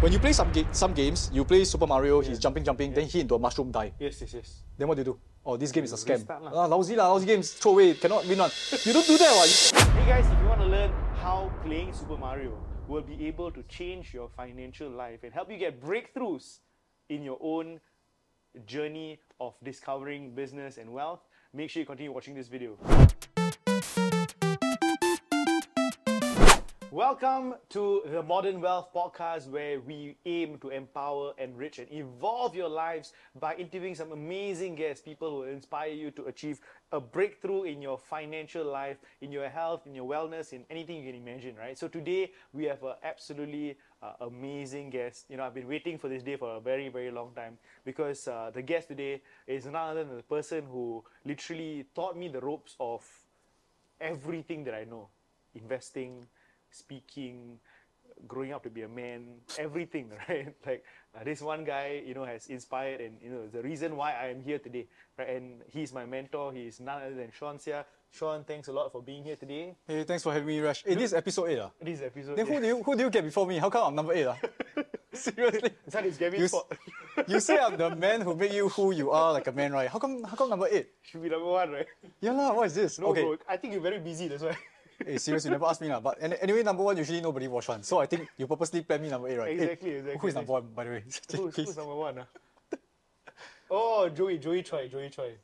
When you play some ga- some games, you play Super Mario, he's jumping, jumping, then he into a mushroom die. Yes, yes, yes. Then what do you do? Oh, this game is a scam. Restart lah. Ah, lousy lah, lousy games, throw away, cannot win one. You don't do that what? Hey guys, if you want to learn how playing Super Mario will be able to change your financial life and help you get breakthroughs in your own journey of discovering business and wealth, make sure you continue watching this video. Welcome to the Modern Wealth Podcast, where we aim to empower, enrich, and evolve your lives by interviewing some amazing guests, people who will inspire you to achieve a breakthrough in your financial life, in your health, in your wellness, in anything you can imagine, right? So today we have an absolutely uh, amazing guest. You know, I've been waiting for this day for a very, very long time because uh, the guest today is none other than the person who literally taught me the ropes of everything that I know investing, speaking, growing up to be a man, everything, right? Like uh, this one guy, you know, has inspired and you know the reason why I am here today, right? And he's my mentor. He's none other than Sean Seah. Sean, thanks a lot for being here today. Hey, thanks for having me, Rash. Hey, this is episode 8 ah. This episode. Then who do you who do you get before me? How come I'm number 8 ah? Seriously. One is Gavin's fault. you say I'm the man who made you who you are like a man, right? How come how come number 8? Should be number one, right? Yeah lah, what is this? No, okay. bro. I think you're very busy. That's why. Hey, serious, you never asked me lah. But anyway, number one usually nobody watch one. So I think you purposely plan me number 8, right? Hey, Exactly, exactly. Who is number one, by the way? who's, who's number one? ah? Oh, Joey, Joey Choi, Joey Choi,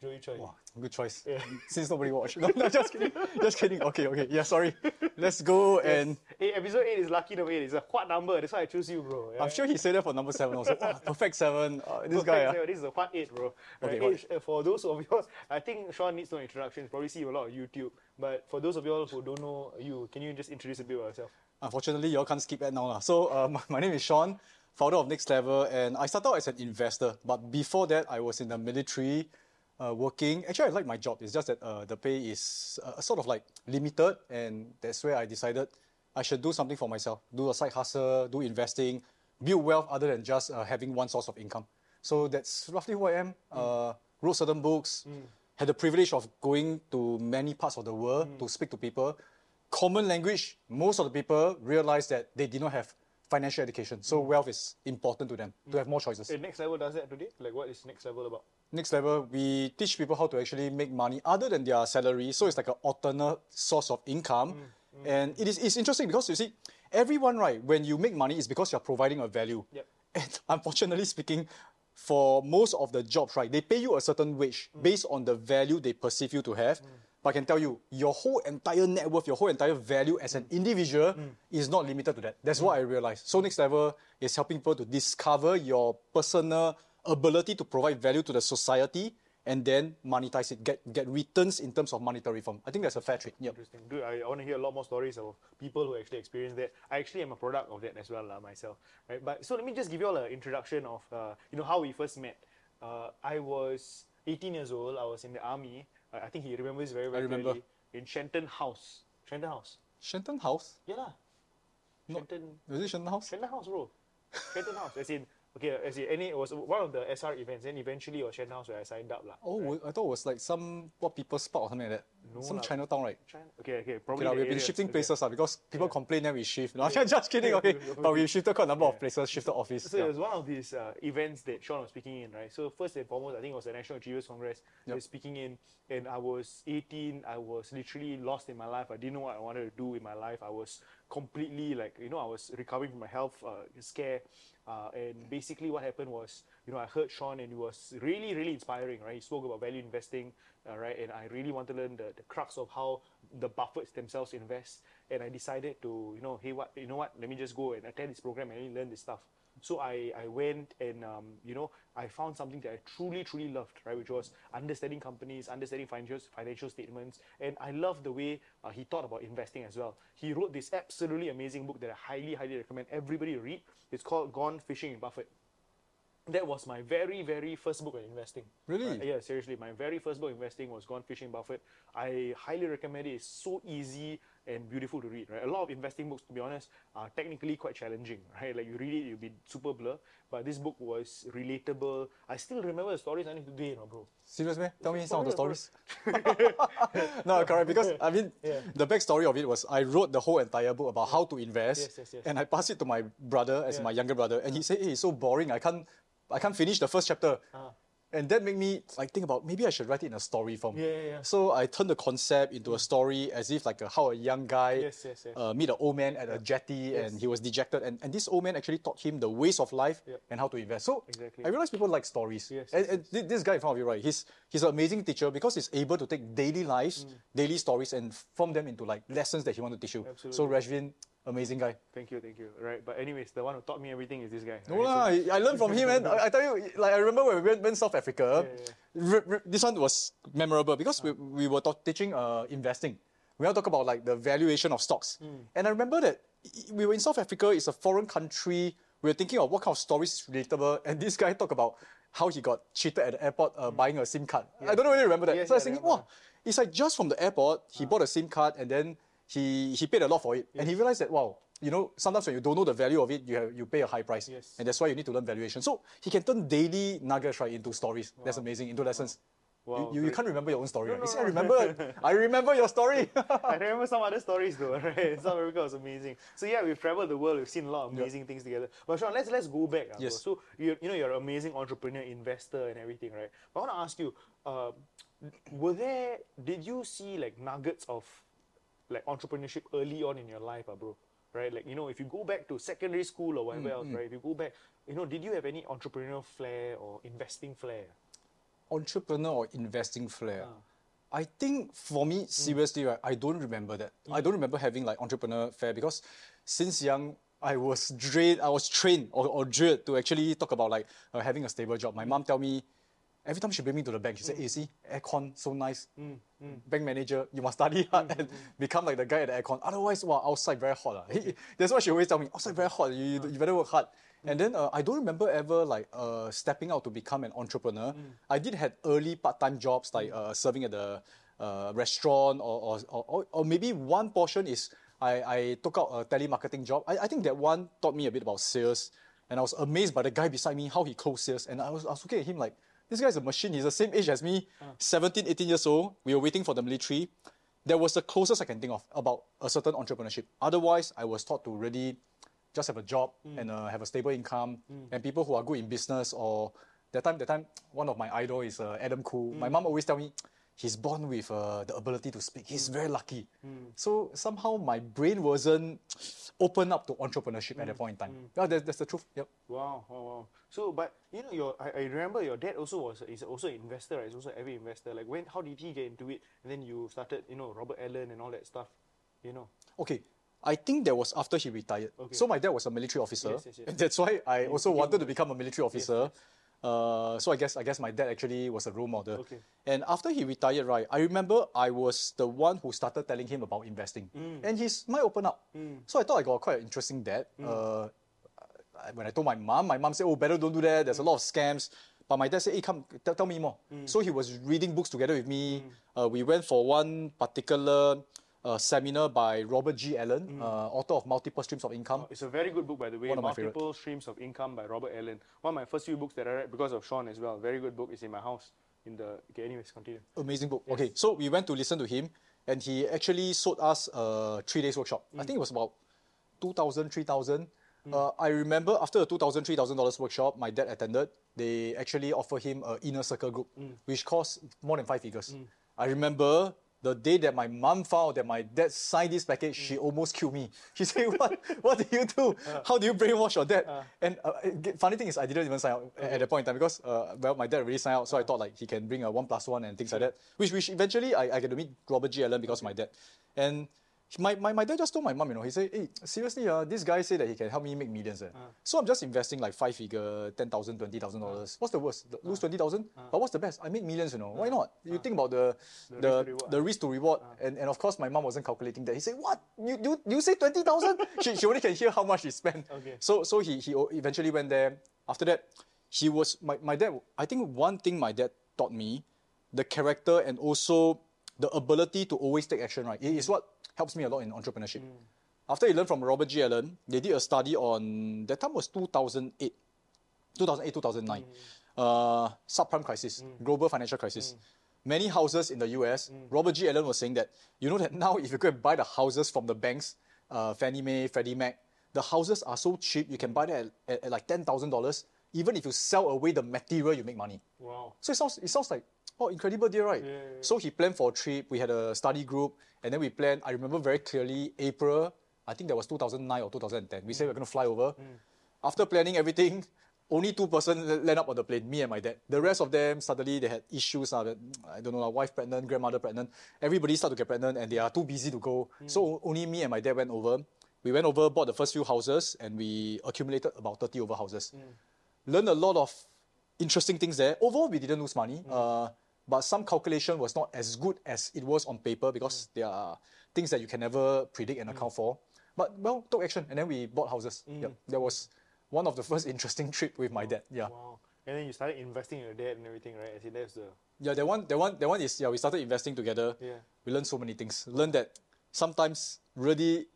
Joey Choi. Wow, good choice. Yeah. Since nobody watched. No, no, just kidding. Just kidding. Okay, okay. Yeah, sorry. Let's go and Hey, episode eight is lucky number eight. It's a what number? That's why I choose you, bro. Yeah? I'm sure he said that for number seven also. Oh, perfect seven. Uh, this guy. Perfect, ah. so This is a part eight, bro. Okay, Right, what? eight, uh, for those of you, I think Sean needs no introduction. Probably see a lot on YouTube. But for those of you all who don't know you, can you just introduce a bit about yourself? Unfortunately, you all can't skip that now. lah. So, uh, my, my name is Sean, founder of Next Level, and I started out as an investor. But before that, I was in the military uh, working. Actually, I like my job. It's just that uh, the pay is uh, sort of like limited, and that's where I decided I should do something for myself, do a side hustle, do investing, build wealth other than just uh, having one source of income. So that's roughly who I am. Uh, wrote certain books, had the privilege of going to many parts of the world to speak to people common language, most of the people realize that they did not have financial education. So wealth is important to them to have more choices. The next level does that today? Like, what is next level about? Next level, we teach people how to actually make money other than their salary. So it's like an alternate source of income. Mm, mm. And it is it's interesting because you see, everyone, right, when you make money, it's because you're providing a value. Yep. And unfortunately speaking, for most of the jobs, right, they pay you a certain wage mm. based on the value they perceive you to have. But I can tell you, your whole entire net worth, your whole entire value as an individual is not limited to that. That's what I realized. So next level is helping people to discover your personal ability to provide value to the society and then monetize it, get get returns in terms of monetary form. I think that's a fair trade. Yep. Interesting. Dude, I, I want to hear a lot more stories of people who actually experienced that. I actually am a product of that as well uh, myself. Right? But so let me just give you all an introduction of uh, you know how we first met. Uh, I was 18 years old. I was in the army. I think he remembers very very remember. clearly. In Shenton House. Shenton House. Shenton House? Yeah lah. Shenton. Is it Shenton House? Shenton House, bro. Shenton House. As in, okay, as in, any, it was one of the SR events. and eventually, it was Shenton House where I signed up lah. Oh, I thought it was like some what people spot or something like that. No some lah. Chinatown, right? China? Okay, okay, Okay, probably. the we've been shifting Okay. places lah because people complain then we shift. No, just kidding, okay. But we shifted quite a number of places, shifted office. So yeah. it was one of these uh, events that Sean was speaking in, right? So first and foremost, I think it was the National Achievers Congress. Yep. was speaking in, and I was 18. I was literally lost in my life. I didn't know what I wanted to do with my life. I was completely like, you know, I was recovering from my health uh, scare. Uh, and basically, what happened was, you know, I heard Sean, and it was really, really inspiring, right? He spoke about value investing, uh, right? And I really wanted to learn the, the crux of how the Buffetts themselves invest. And I decided to, you know, hey, what, you know what? Let me just go and attend this program and learn this stuff. So I, I went and um, you know I found something that I truly truly loved right which was understanding companies understanding financial financial statements and I love the way uh, he thought about investing as well he wrote this absolutely amazing book that I highly highly recommend everybody read it's called Gone Fishing in Buffett that was my very very first book on investing Really? Right? yeah seriously my very first book investing was gone fishing buffett i highly recommend it it's so easy and beautiful to read, right? A lot of investing books, to be honest, are technically quite challenging, right? Like you read it, you'll be super blur. But this book was relatable. I still remember the stories until today, you know, bro. Serious, man? Tell me some of the stories. no, correct. Because I mean, Yeah. the backstory of it was I wrote the whole entire book about how to invest, Yes, yes, yes. and I passed it to my brother as Yeah. my younger brother, and he said, "Hey, it's so boring. I can't, I can't finish the first chapter." Ah. And that made me like think about maybe I should write it in a story form. Yeah, yeah, yeah. So I turned the concept into a story as if like a, how a young guy Yes, yes, yes. Uh, meet an old man at a jetty and he was dejected and, and this old man actually taught him the ways of life Yep. and how to invest. So Exactly. I realized people like stories. Yes, and, and thi- this guy in front of you, right? He's he's an amazing teacher because he's able to take daily lives, Mm. daily stories, and form them into like lessons that he want to teach you. Absolutely. So Rashvin, amazing guy. Thank you, thank you. Right, but anyways, the one who taught me everything is this guy. No right? Lah, I I learned from him, man. I, I tell you, like I remember when we went, went South Africa. Yeah, yeah, re- re- this one was memorable because we, we were taught, teaching uh, investing. We all talk about like the valuation of stocks, and I remember that we were in South Africa. It's a foreign country. We were thinking of what kind of stories relatable, and this guy talked about how he got cheated at the airport uh, buying a SIM card. I don't you remember that. Yes, so I was thinking, wow, it's like just from the airport, he bought a SIM card, and then he he paid a lot for it, and he realized that wow. You know, sometimes when you don't know the value of it, you have, you pay a high price, Yes. and that's why you need to learn valuation. So he can turn daily nuggets right into stories. That's amazing, into lessons. Wow, you, you, you can't remember your own story. No, right? no, say, I remember. I remember your story. I remember some other stories though, right? South Africa was amazing. So yeah, we've traveled the world. We've seen a lot of amazing things together. But Sean, let's let's go back. ah, bro. Yes. So you you know you're an amazing entrepreneur, investor, and everything, right? But I want to ask you, uh, were there? Did you see like nuggets of like entrepreneurship early on in your life, ah, bro? Right? Like you know, if you go back to secondary school or whatever else, right? If you go back, you know, did you have any entrepreneurial flair or investing flair? Entrepreneur or investing flair. Ah. I think for Mm. me, seriously, right, I don't remember that. I don't remember having like entrepreneur flair because since young, I was trained, I was trained or, or drilled to actually talk about like uh, having a stable job. My mom tell me, every time she bring me to the bank, she said, hey, see, aircon, so nice. Mm, mm. Bank manager, you must study hard and become like the guy at the aircon. Otherwise, wow, outside very hot. ah." That's why she always tell me, outside very hot, you, you, you better work hard. And then uh, I don't remember ever like uh, stepping out to become an entrepreneur. I did had early part-time jobs like uh, serving at the uh, restaurant or, or, or, or maybe one portion is I, I took out a telemarketing job. I, I think that one taught me a bit about sales. And I was amazed by the guy beside me, how he closed sales. And I was, I was looking at him like, this guy's a machine. He's the same age as me, 17, 18 years old. We were waiting for the military. That was the closest I can think of about a certain entrepreneurship. Otherwise, I was taught to really just have a job and uh, have a stable income. And people who are good in business or that time, that time, one of my idol is uh, Adam Khoo. My mom always tell me, he's born with uh, the ability to speak. He's hmm. very lucky. Hmm. So somehow my brain wasn't open up to entrepreneurship at that hmm. point in time. Yeah, that's, that's the truth. Yep. Wow, wow, wow. So, but you know, your I, I remember your dad also was is also an investor. Right? He's also a heavy investor. Like when, how did he get into it? And then you started, you know, Robert Allen and all that stuff. You know. Okay. I think that was after he retired. Okay. So my dad was a military officer. Yes, yes, yes. And that's why I also wanted to become a military officer. Uh, so I guess I guess my dad actually was a role model. Okay. And after he retired, right, I remember I was the one who started telling him about investing. Mm. And his mind opened up. So I thought I got quite an interesting dad. Mm. Uh, when I told my mom, my mom said, "Oh, better don't do that. There's a lot of scams." But my dad said, "Hey, come, tell, tell me more." So he was reading books together with me. Uh, we went for one particular uh, seminar by Robert G. Allen, uh, author of Multiple Streams of Income. It's a very good book, by the way. One of my favorite. Multiple Streams of Income by Robert Allen. One of my first few books that I read because of Sean as well. Very good book. It's in my house. In the okay, anyways, continue. Amazing book. Okay, so we went to listen to him, and he actually sold us a three days workshop. I think it was about 2,000, 3,000. Uh, I remember after the 2,000, 3,000 dollars workshop, my dad attended. They actually offered him a inner circle group, which cost more than five figures. I remember the day that my mom found that my dad signed this package, she almost killed me. She said, "What? what did you do? How do you brainwash your dad?" and uh, funny thing is, I didn't even sign out at that point in time because uh, well, my dad already signed out, so I thought like he can bring a one plus one and things like that. Which which eventually I, I get to meet Robert G. Allen because of my dad, and. My, my, my dad just told my mom, you know, he said, hey, seriously, uh, this guy said that he can help me make millions. Eh. Uh. So I'm just investing like five figure, $10,000, $20,000. Uh. What's the worst? The- Lose uh. 20000 But what's the best? I make millions, you know. Why not? You think about the, risk the, to reward. the risk to reward. And, and of course, my mom wasn't calculating that. He said, what? You, you, you say 20000 she, she only can hear how much he spent. Okay. So, so he, he eventually went there. After that, he was, my, my dad, I think one thing my dad taught me, the character and also the ability to always take action, right? It is mm. what helps me a lot in entrepreneurship. Mm. After he learned from Robert G. Allen, they did a study on that time was 2008, 2008 2009, mm. uh, subprime crisis, mm. global financial crisis. Many houses in the US. Robert G. Allen was saying that you know that now if you go and buy the houses from the banks, uh, Fannie Mae, Freddie Mac, the houses are so cheap you can buy them at, at, at like ten thousand dollars. Even if you sell away the material, you make money. Wow. So it sounds it sounds like oh incredible deal, right? Yeah, yeah, yeah. So he planned for a trip. We had a study group, and then we planned. I remember very clearly April. I think that was 2009 or 2010. We said we are going to fly over. Mm. After planning everything, only two person land up on the plane, me and my dad. The rest of them suddenly they had issues. Uh, I don't know, uh, wife pregnant, grandmother pregnant. Everybody started to get pregnant, and they are too busy to go. Mm. So only me and my dad went over. We went over, bought the first few houses, and we accumulated about 30 over houses learned a lot of interesting things there. Overall, we didn't lose money, mm. uh, but some calculation was not as good as it was on paper because mm. there are things that you can never predict and mm. account for. But well, took action and then we bought houses. Yep. That was one of the first interesting trip with my dad. Yeah. Wow. And then you started investing in your dad and everything, right? I see that's the Yeah, that one, that one, that one is yeah. We started investing together. Yeah. We learned so many things. Learned that sometimes really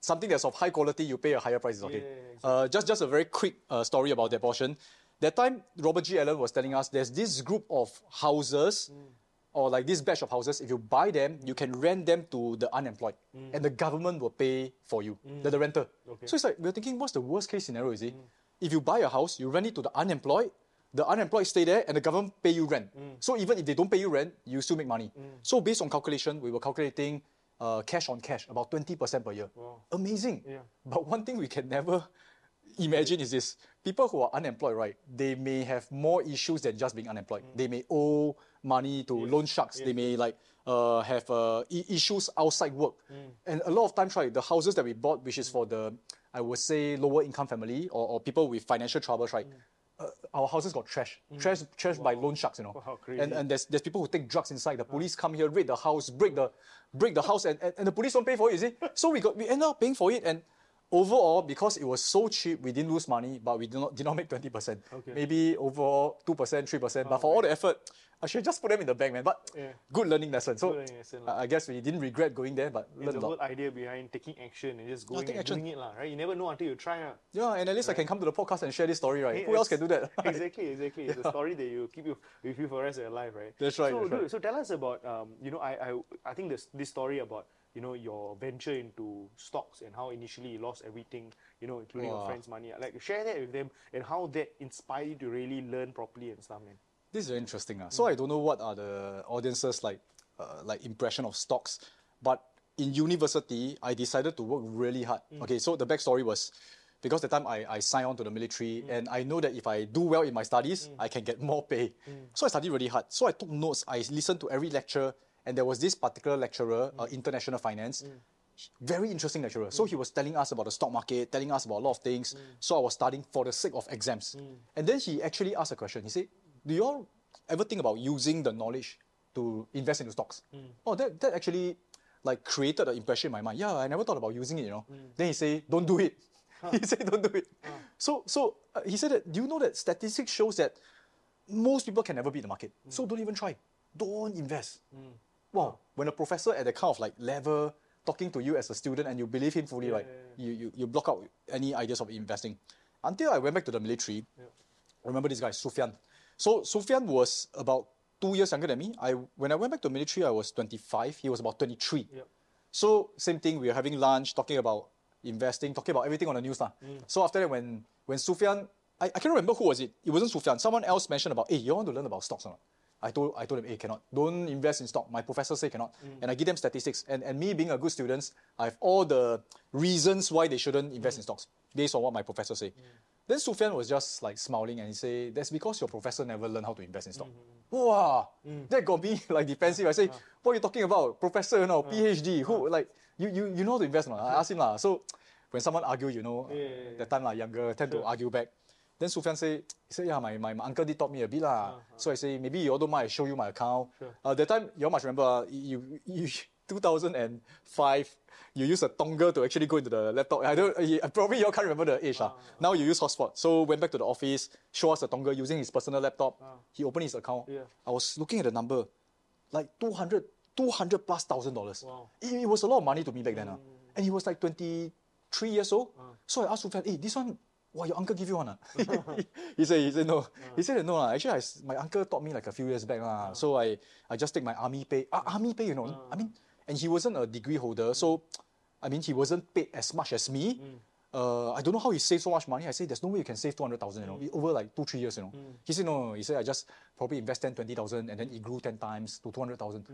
something that's of high quality, you pay a higher price is okay. Yeah, uh, just just a very quick uh, story about that portion. That time, Robert G. Allen was telling us there's this group of houses. Mm. Or like this batch of houses, if you buy them, you can rent them to the unemployed, mm. and the government will pay for you, mm. the, the renter. Okay. So it's like we're thinking, what's the worst case scenario? Is it if you buy a house, you rent it to the unemployed, the unemployed stay there, and the government pay you rent. So even if they don't pay you rent, you still make money. So based on calculation, we were calculating uh, cash on cash about twenty percent per year. Wow. Amazing. Yeah. But one thing we can never imagine is this: people who are unemployed, right? They may have more issues than just being unemployed. They may owe money to loan sharks. They may like uh, have uh, I- issues outside work. And a lot of times, right, the houses that we bought, which is for the, I would say, lower income family or, or people with financial troubles, right? Uh, our houses got trashed, trashed, trashed by loan sharks, you know. Wow, and and there's there's people who take drugs inside. The police come here, raid the house, break the break the house, and, and, and the police don't pay for it. You see, so we got we end up paying for it, and overall because it was so cheap, we didn't lose money, but we did not did not make twenty percent. Okay. Maybe overall two percent, three percent. But for all the effort, I should just put them in the bank, man. But Yeah. good learning lesson. So learning lesson. I guess we didn't regret going there, but It's the a lot. whole idea behind taking action and just going and action. doing it, lah, right? You never know until you try. lah. Yeah, and at least I can come to the podcast and share this story, right? Hey, Who else can do that? exactly, exactly. It's a story that you keep you with you for the rest of your life, right? That's right, So, that's dude, right. so tell us about um, you know, I I, I think this this story about you know your venture into stocks and how initially you lost everything, you know, including your friends' money. Like share that with them and how that inspired you to really learn properly and stuff, man. This is interesting. ah. So mm. I don't know what are the audiences like, uh, like impression of stocks, but in university I decided to work really hard. Mm. Okay, so the backstory was because the time I, I signed on to the military mm. and I know that if I do well in my studies, I can get more pay. So I studied really hard. So I took notes. I listened to every lecture, and there was this particular lecturer, uh, mm. international finance. Mm. Very interesting lecturer. So he mm. was telling us about the stock market, telling us about a lot of things. So I was studying for the sake of exams. And then he actually asked a question. He said, Do you all ever think about using the knowledge to invest into stocks? Oh, that, that actually like created an impression in my mind. Yeah, I never thought about using it, you know. Then he said, Don't do it. he said, Don't do it. So so uh, he said that do you know that statistics shows that most people can never beat the market. So don't even try. Don't invest. Wow. When a professor at the kind of like level talking to you as a student and you believe him fully, right? You, you you block out any ideas of investing. Until I went back to the military, remember this guy, Sufyan. So Sufyan was about two years younger than me. I when I went back to the military, I was 25. He was about 23. Yep. So same thing, we were having lunch, talking about investing, talking about everything on the news. lah. Mm. So after that, when when Sufyan, I, I can't remember who was it. It wasn't Sufyan. Someone else mentioned about, hey, you want to learn about stocks or not? I told I told him, hey, cannot. Don't invest in stock. My professor say cannot. Mm. And I give them statistics. And, and me being a good student, I have all the reasons why they shouldn't invest mm. in stocks based on what my professor say. Mm. Then Sufyan was just like smiling and he say, that's because your professor never learned how to invest in stock. Mm-hmm. Wow, that got me like defensive. I say, ah. what are you talking about? Professor, you know, ah. PhD, who ah. like you, you you know how to invest or? I asked him lah. So when someone argue, you know, yeah, yeah. that time like younger, tend to argue back. Then Sufyan say, he said, yeah, my, my, my uncle did taught me a bit lah. So I say, maybe you all don't mind, I show you my account. Uh, that time, you all must remember, uh, you, you, 2005, you use a dongle to actually go into the laptop. I don't, uh, probably you all can't remember the age. ah. Now you use hotspot. So went back to the office, show us the dongle using his personal laptop. He opened his account. Yeah. I was looking at the number, like 200, 200 plus thousand dollars. Wow. It, it was a lot of money to me back then. ah. And he was like 23 years old. Uh. So I asked Sufyan, hey, this one, wow, your uncle give you one? ah?" he said, he said no. He said no. lah. Actually, I my uncle taught me like a few years back. lah. So I, I just take my army pay. Ah, army pay, you know. I mean, and he wasn't a degree holder. So, I mean, he wasn't paid as much as me. Mm. Uh, I don't know how he saved so much money. I said, there's no way you can save 200,000, you know, mm. over like two, three years, you know. Mm. He said, no, no, he said, I just probably invest 10, 20,000 and then it grew 10 times to 200,000.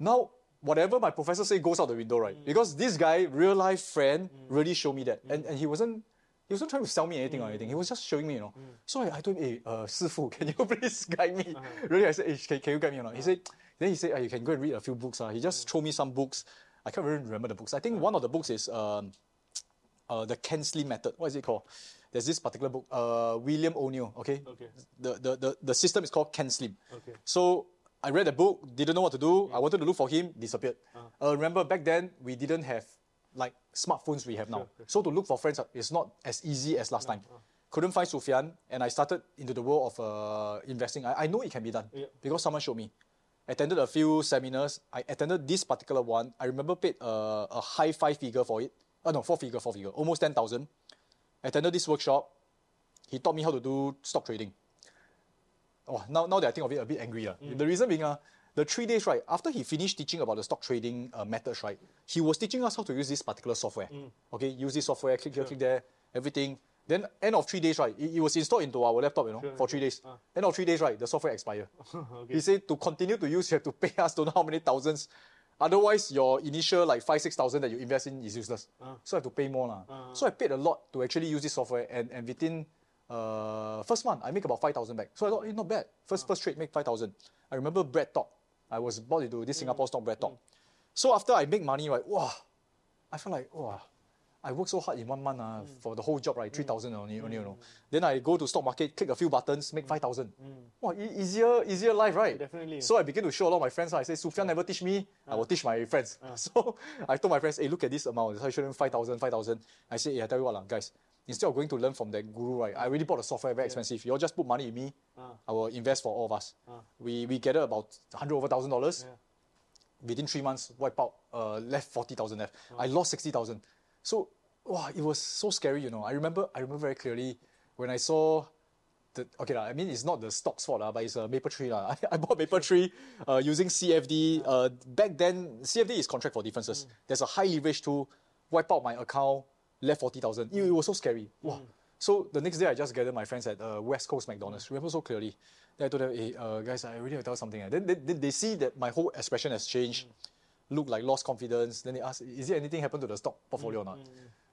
Now, whatever my professor say goes out the window, right? Because this guy, real life friend, really showed me that. And, and he wasn't he wasn't trying to sell me anything or anything. He was just showing me, you know. So I, I told him, hey, uh, Sifu, can you please guide me? Really, I said, hey, can, can you guide me or not? He said, then he said, "Ah, you can go and read a few books. Uh. He just showed me some books. I can't really remember the books. I think one of the books is um, uh, the CAN SLIM Method. What is it called? There's this particular book, uh, William O'Neil, okay? Okay. The, the, the, the system is called CAN SLIM. Okay. So I read the book, didn't know what to do. I wanted to look for him, disappeared. Uh, remember back then we didn't have like smartphones we have now. sure. So to look for friends uh, is not as easy as last time. Couldn't find Sufyan, and I started into the world of uh, investing. I, I know it can be done Yeah. because someone showed me. Attended a few seminars. I attended this particular one. I remember paid uh, a high five figure for it. Uh, no, four figure, four figure, almost ten thousand. Attended this workshop. He taught me how to do stock trading. Oh, now, now that I think of it, a bit angry. lah. The reason being, uh, the three days, right, after he finished teaching about the stock trading uh, methods, right, he was teaching us how to use this particular software. Okay, use this software, click here, click there, everything. Then end of three days, right, it, it was installed into our laptop, you know, Sure, for three days. End of three days, right, the software expired. okay. He said to continue to use, you have to pay us don't know how many thousands. Otherwise, your initial like five, six thousand that you invest in is useless. So I have to pay more. lah. So I paid a lot to actually use this software and, and within uh, first month I make about five thousand back. So I thought, eh, not bad. First first trade make five thousand. I remember BreadTalk. I was bought into this mm. Singapore stock BreadTalk. Mm. So after I make money, right, wow, I felt like, wow, I worked so hard in one month uh, for the whole job, right? 3,000 only, only, you know. Then I go to stock market, click a few buttons, make 5,000. Wow, e- easier, easier life, right? Definitely. So I begin to show a lot of my friends. ah. I say, Sufyan never teach me, I will ah. teach my friends. Ah. So I told my friends, hey, look at this amount. So I showed them 5,000, 5,000. I say, hey, I tell you what, lah, guys, instead of going to learn from that guru, right, I already bought the software, very expensive. You all just put money in me, I will invest for all of us. We, we gathered about 100 over thousand dollars within three months, wipe out, uh, left 40,000 left. I lost 60,000. So, wow, it was so scary, you know. I remember, I remember very clearly when I saw the, okay, lah, I mean, it's not the stock's fault, lah, but it's a Mapletree. lah. I, I bought Mapletree uh, using CFD. Uh, back then, CFD is contract for differences. There's a high leverage to wipe out my account, left 40,000. It, it was so scary. Wow. So the next day, I just gathered my friends at uh, West Coast McDonald's. Remember so clearly. Then I told them, hey, uh, guys, I really have to tell you something. ah." Then they, they, they see that my whole expression has changed, look like lost confidence. Then they ask, is there anything happened to the stock portfolio or not?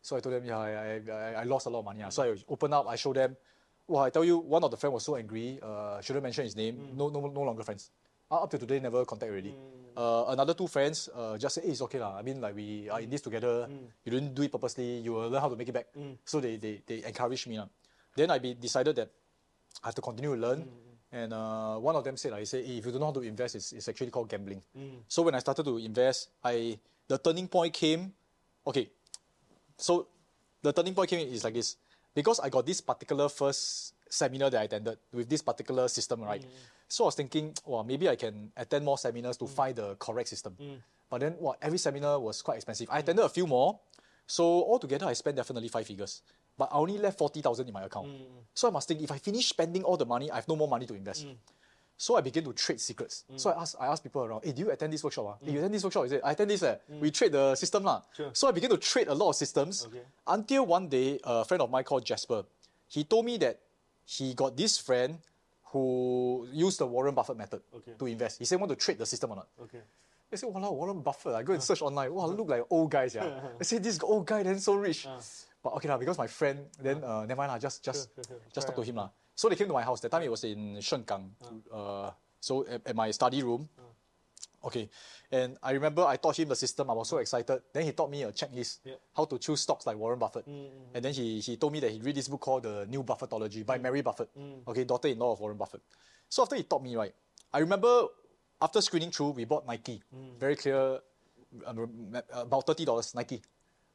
So I told them, yeah, I, I, I, lost a lot of money. ah." So I opened up, I showed them. Well, I tell you, one of the friends was so angry, uh, shouldn't mention his name, no, no, no longer friends. Uh, up to today, never contact already. Uh, another two friends uh, just say, hey, it's okay lah. I mean, like we are in this together. You didn't do it purposely. You will learn how to make it back. So they, they, they encouraged me. lah. Then I be, decided that I have to continue to learn. And uh, one of them said, like, he said, hey, if you don't know how to invest, it's, it's actually called gambling. So when I started to invest, I the turning point came. Okay, so the turning point came is like this because I got this particular first seminar that I attended with this particular system, right? Mm. So I was thinking, well, maybe I can attend more seminars to mm. find the correct system. Mm. But then, well, every seminar was quite expensive. I attended a few more, so altogether I spent definitely five figures. But I only left forty thousand in my account. So I must think if I finish spending all the money, I have no more money to invest. So I began to trade secrets. So I asked, I asked people around, hey, do you attend this workshop? Ah? Hey, you attend this workshop? Is it? I attend this. Eh. We trade the system. lah. Sure. So I began to trade a lot of systems Okay. until one day, a friend of mine called Jasper, he told me that he got this friend who used the Warren Buffett method Okay. to invest. He said, want to trade the system or not? Okay. I said, wow, Warren Buffett. I go and uh. search online. Wow, look like old guys. Yeah. I said, this old guy then so rich. Uh. But okay, lah, because my friend, then uh. uh, never mind, lah, just, just, Sure, sure, sure. just talk to him. lah. So they came to my house. That time it was in Sengkang. Uh, so at, at my study room. Okay. And I remember I taught him the system. I was so excited. Then he taught me a checklist, Yeah. how to choose stocks like Warren Buffett. Mm, mm, and mm. then he, he told me that he read this book called The New Buffettology by Mary Buffett. Okay, daughter-in-law of Warren Buffett. So after he taught me, right, I remember after screening through, we bought Nike. Very clear, um, about $30 Nike.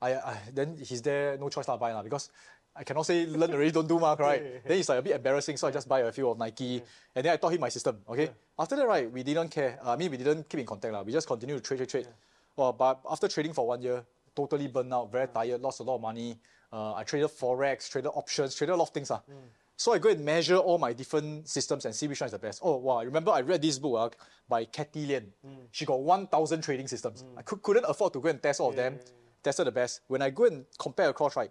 I, I, then he's there, no choice lah, buy lah, because I cannot say learn already, don't do, ma, right? Yeah, yeah, yeah. Then it's like a bit embarrassing, so I just buy a few of Nike, and then I taught him my system, okay? After that, right, we didn't care. Uh, I mean, we didn't keep in contact, lah. we just continued to trade, trade, trade. Well, but after trading for one year, totally burned out, very tired, lost a lot of money. Uh, I traded Forex, traded options, traded a lot of things. lah. So I go and measure all my different systems and see which one is the best. Oh, wow, I remember I read this book uh, by Kathy Lien. She got 1,000 trading systems. I cou- couldn't afford to go and test all of them, tested the best. When I go and compare across, right,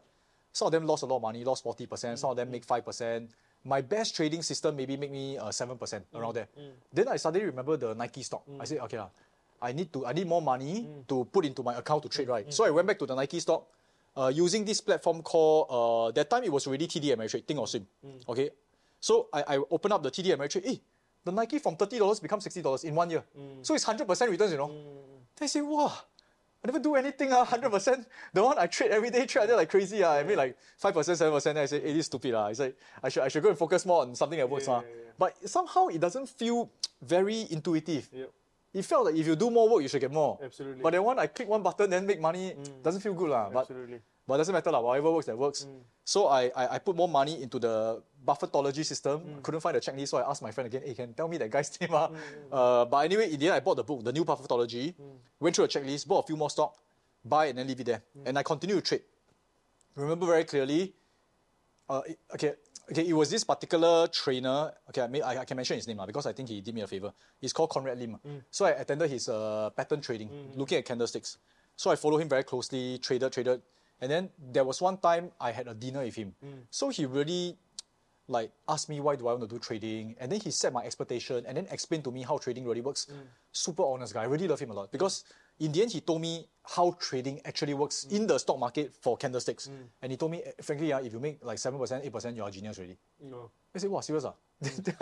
some of them lost a lot of money, lost 40%, some of them mm, make mm. 5%. My best trading system maybe make me uh, 7% mm, around there. Then I suddenly remember the Nike stock. I said, okay, lah, I need to I need more money to put into my account to trade, right? So I went back to the Nike stock uh, using this platform called uh, that time it was already TD Ameritrade, thinkorswim. Okay. So I, I opened up the TD Ameritrade, hey, eh, the Nike from $30 becomes $60 in one year. So it's 100% returns, you know. Then I say, wow, I never do anything, uh, 100%. The one I trade every day, trade until like crazy. Uh, I made like 5%, 7%. Then I say, hey, this is stupid. Uh. I say, I should, I should go and focus more on something that works. Yeah, uh. yeah, yeah. But somehow it doesn't feel very intuitive. Yep. It felt like if you do more work, you should get more. Absolutely. But then one, I click one button, then make money, doesn't feel good. lah. But Absolutely. But it doesn't matter, lah. whatever works, that works. Mm. So I, I, I put more money into the Buffettology system. Mm. Couldn't find the checklist, so I asked my friend again, hey, can you tell me that guy's name? ah?" Mm, uh, but anyway, in the end, I bought the book, The New Buffettology, went through a checklist, bought a few more stock, buy and then leave it there. And I continue to trade. Remember very clearly, uh, it- okay, okay, it was this particular trainer. Okay, I, may, I, I can mention his name lah because I think he did me a favor. He's called Conrad Lim. So I attended his uh, pattern trading, looking at candlesticks. So I followed him very closely, traded, traded, and then there was one time I had a dinner with him. So he really like asked me why do I want to do trading, and then he set my expectation, and then explained to me how trading really works. Super honest guy. I really love him a lot because in the end he told me how trading actually works in the stock market for candlesticks, and he told me eh, frankly, ah, if you make like seven percent, eight percent, you're a genius already. No. I said, wow, serious ah? then,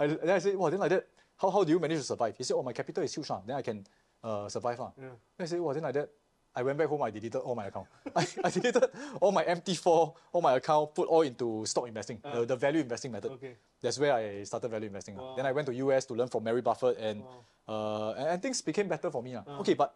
I, then I said, wow, then like that, how, how do you manage to survive? He said, oh, my capital is huge, ah. then I can uh, survive. Ah. Yeah. Then I said, wow, then like that, I went back home, I deleted all my account. I, I deleted all my MT4, all my account, put all into stock investing, the, the value investing method. Okay. That's where I started value investing. ah. Then I went to US to learn from Mary Buffett and, uh, and, and things became better for me. ah. Okay, but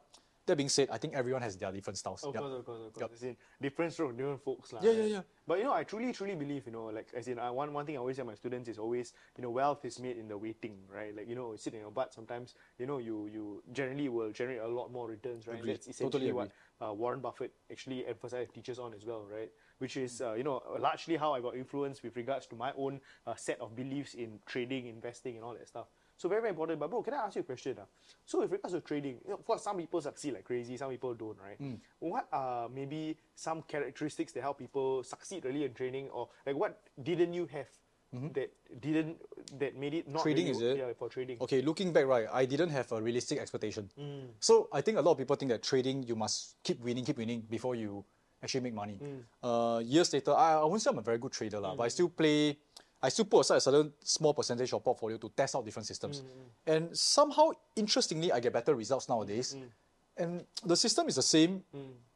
that being said, I think everyone has their different styles. Of Yup. course, of course, of course. Yup. As in, different from different folks. lah. Yeah, yeah, yeah. But you know, I truly, truly believe, you know, like as in uh, one one thing I always tell my students is always, you know, wealth is made in the waiting, right? Like, you know, sit in your butt sometimes, you know, you you generally will generate a lot more returns, right? Agreed. That's essentially Totally what uh, Warren Buffett actually emphasized teaches on as well, right? Which is, uh, you know, largely how I got influenced with regards to my own uh, set of beliefs in trading, investing, and all that stuff. So very, very important. But bro, can I ask you a question? Uh? So with regards to trading, you know, of course, some people succeed like crazy, some people don't, right? Hmm. What are maybe some characteristics that help people succeed really in trading, or like what didn't you have that didn't that made it not Mm-hmm. Trading, really, is it? Yeah, for trading. Okay, looking back, right, I didn't have a realistic expectation. So I think a lot of people think that trading, you must keep winning, keep winning before you actually make money. Uh, years later, I, I won't say I'm a very good trader, lah, but I still play, I still put aside a certain small percentage of portfolio to test out different systems. Mm, mm, mm. And somehow, interestingly, I get better results nowadays. And the system is the same.